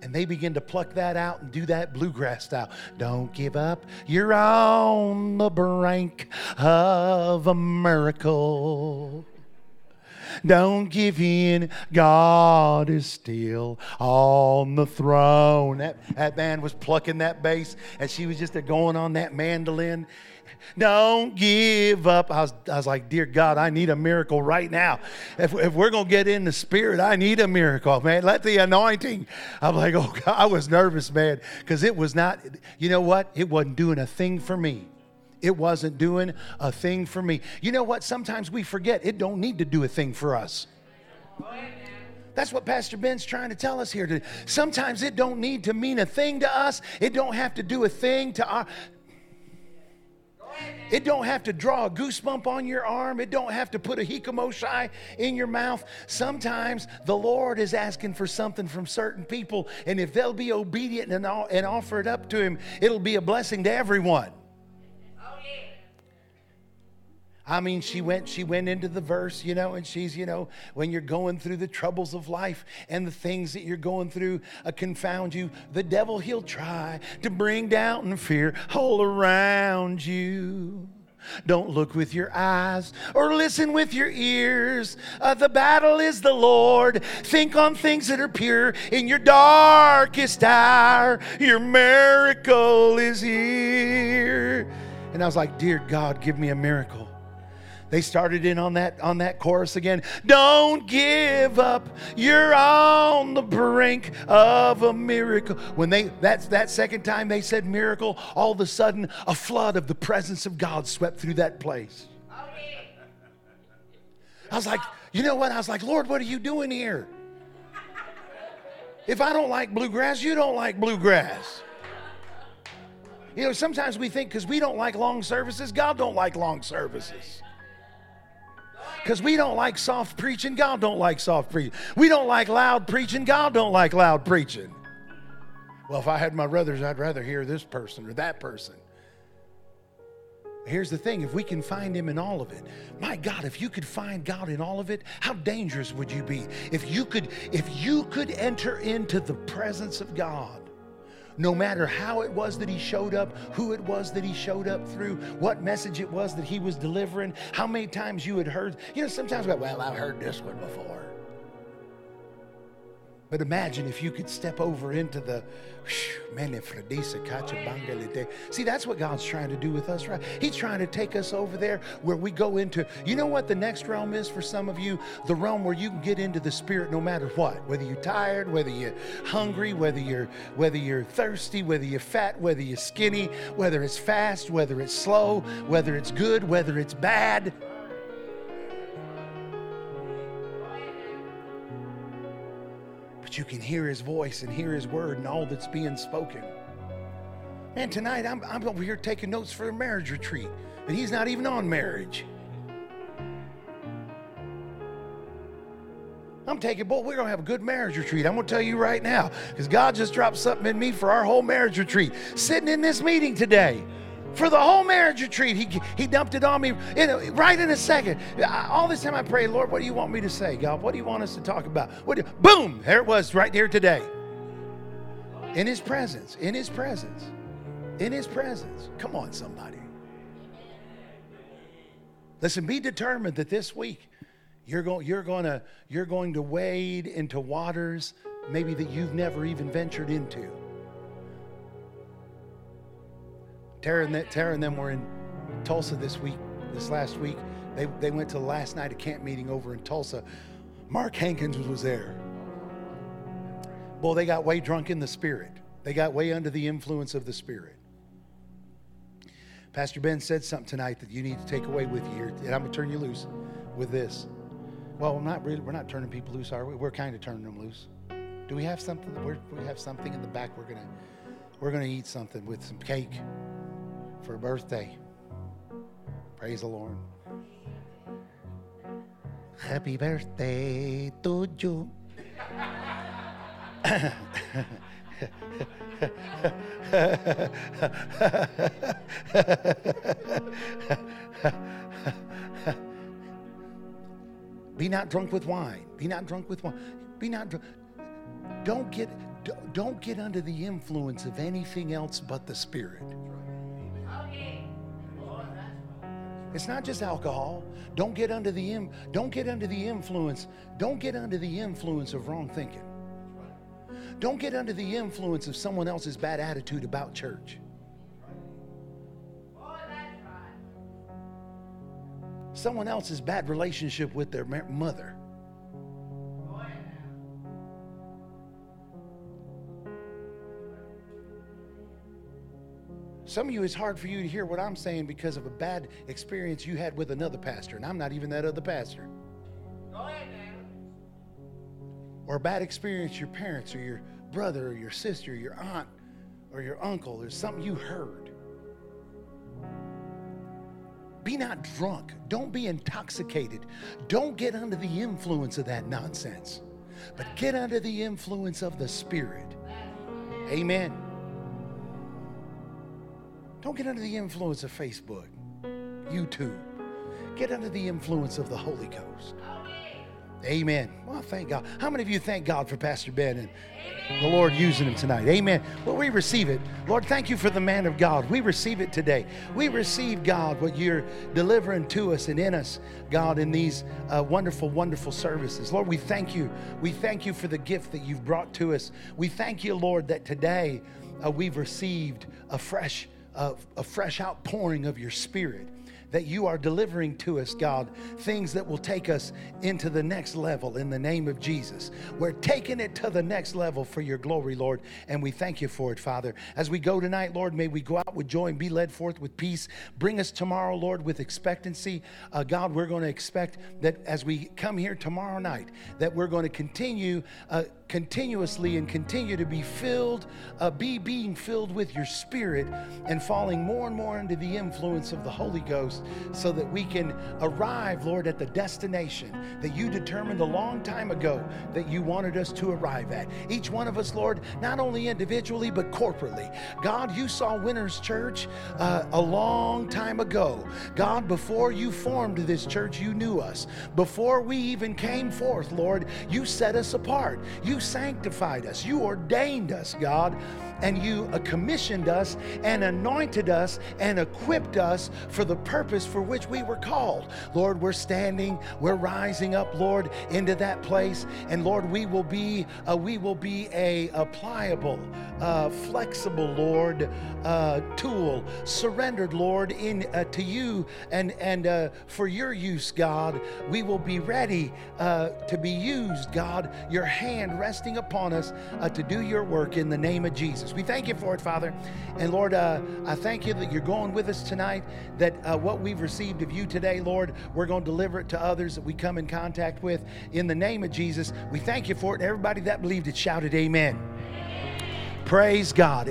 And they begin to pluck that out and do that bluegrass style. Don't give up, you're on the brink of a miracle. Don't give in, God is still on the throne. That, that man was plucking that bass, and she was just going on that mandolin. Don't give up. I was, I was like, Dear God, I need a miracle right now. If, if we're going to get in the spirit, I need a miracle, man. Let the anointing. I'm like, Oh, God, I was nervous, man, because it was not, you know what? It wasn't doing a thing for me. It wasn't doing a thing for me. You know what? Sometimes we forget it don't need to do a thing for us. That's what Pastor Ben's trying to tell us here. Sometimes it don't need to mean a thing to us. It don't have to do a thing to our it don't have to draw a goosebump on your arm. It don't have to put a hikomoshai in your mouth. Sometimes the Lord is asking for something from certain people, and if they'll be obedient and, and offer it up to Him, it'll be a blessing to everyone. I mean, she went, she went into the verse, you know, and she's, you know, when you're going through the troubles of life and the things that you're going through uh, confound you, the devil, he'll try to bring doubt and fear all around you. Don't look with your eyes or listen with your ears. Uh, the battle is the Lord. Think on things that are pure in your darkest hour. Your miracle is here. And I was like, Dear God, give me a miracle. They started in on that on that chorus again. Don't give up. You're on the brink of a miracle. When they that's that second time they said miracle, all of a sudden a flood of the presence of God swept through that place. I was like, you know what? I was like, Lord, what are you doing here? If I don't like bluegrass, you don't like bluegrass. You know, sometimes we think because we don't like long services, God don't like long services. Because we don't like soft preaching, God don't like soft preaching. We don't like loud preaching, God don't like loud preaching. Well, if I had my brothers, I'd rather hear this person or that person. Here's the thing if we can find Him in all of it, my God, if you could find God in all of it, how dangerous would you be? If you could, if you could enter into the presence of God no matter how it was that he showed up, who it was that he showed up through, what message it was that he was delivering, how many times you had heard. You know, sometimes, well, I've heard this one before. But imagine if you could step over into the See, that's what God's trying to do with us, right? He's trying to take us over there where we go into, you know what the next realm is for some of you? The realm where you can get into the spirit no matter what. Whether you're tired, whether you're hungry, whether you're whether you're thirsty, whether you're fat, whether you're skinny, whether it's fast, whether it's slow, whether it's good, whether it's bad. You can hear his voice and hear his word and all that's being spoken. Man, tonight I'm, I'm over here taking notes for a marriage retreat, and he's not even on marriage. I'm taking, boy, we're going to have a good marriage retreat. I'm going to tell you right now, because God just dropped something in me for our whole marriage retreat. Sitting in this meeting today for the whole marriage retreat. He, he dumped it on me in right in a second. All this time I pray, Lord, what do you want me to say, God? What do you want us to talk about? What do, boom, there it was right here today. In his presence, in his presence, in his presence. Come on, somebody. Listen, be determined that this week you're going, you're to you're going to wade into waters maybe that you've never even ventured into. Tara and, Tara and them were in Tulsa this week, this last week. They, they went to the last night of camp meeting over in Tulsa. Mark Hankins was there. Boy, they got way drunk in the spirit. They got way under the influence of the spirit. Pastor Ben said something tonight that you need to take away with you here, and I'm gonna turn you loose with this. Well, we're not really, we're not turning people loose, are we? We're kind of turning them loose. Do we have something? we have something in the back. We're gonna, we're gonna eat something with some cake for a birthday. Praise the Lord. Happy birthday to you. Be not drunk with wine. Be not drunk with wine. Be not drunk. Don't get don't get under the influence of anything else but the Spirit. It's not just alcohol. Don't get under the Im- don't get under the influence. Don't get under the influence of wrong thinking. Don't get under the influence of someone else's bad attitude about church. Someone else's bad relationship with their mother. Some of you, it's hard for you to hear what I'm saying because of a bad experience you had with another pastor, and I'm not even that other pastor. Go ahead, man. Or a bad experience your parents or your brother or your sister or your aunt or your uncle. There's something you heard. Be not drunk. Don't be intoxicated. Don't get under the influence of that nonsense, but get under the influence of the Spirit. Amen. Don't get under the influence of Facebook, YouTube. get under the influence of the Holy Ghost. Amen. Well, thank God. How many of you thank God for Pastor Ben and the Lord using him tonight? Amen. Well, we receive it. Lord, thank you for the man of God. We receive it today. We receive, God, what you're delivering to us and in us, God, in these uh, wonderful, wonderful services. Lord, we thank you. We thank you for the gift that you've brought to us. We thank you, Lord, that today uh, we've received a fresh, a fresh outpouring of your spirit that you are delivering to us, God, things that will take us into the next level in the name of Jesus. We're taking it to the next level for your glory, Lord, and we thank you for it, Father. As we go tonight, Lord, may we go out with joy and be led forth with peace. Bring us tomorrow, Lord, with expectancy. Uh, God, we're going to expect that as we come here tomorrow night, that we're going to continue. Uh, continuously and continue to be filled, uh, be being filled with your spirit and falling more and more into the influence of the Holy Ghost so that we can arrive, Lord, at the destination that you determined a long time ago that you wanted us to arrive at. Each one of us, Lord, not only individually but corporately. God, you saw Winners Church uh, a long time ago. God, before you formed this church, you knew us. Before we even came forth, Lord, you set us apart. You sanctified us. You ordained us, God and you commissioned us and anointed us and equipped us for the purpose for which we were called. Lord, we're standing, we're rising up, Lord, into that place, and Lord, we will be uh, we will be a, a pliable, uh, flexible, Lord, uh, tool, surrendered, Lord, in to you and and for your use, God. We will be ready to be used, God. Your hand resting upon us to do your work in the name of Jesus. We thank you for it, Father. And Lord, uh, I thank you that you're going with us tonight, that uh, what we've received of you today, Lord, we're going to deliver it to others that we come in contact with. In the name of Jesus, we thank you for it. And everybody that believed it shouted, Amen. Praise God.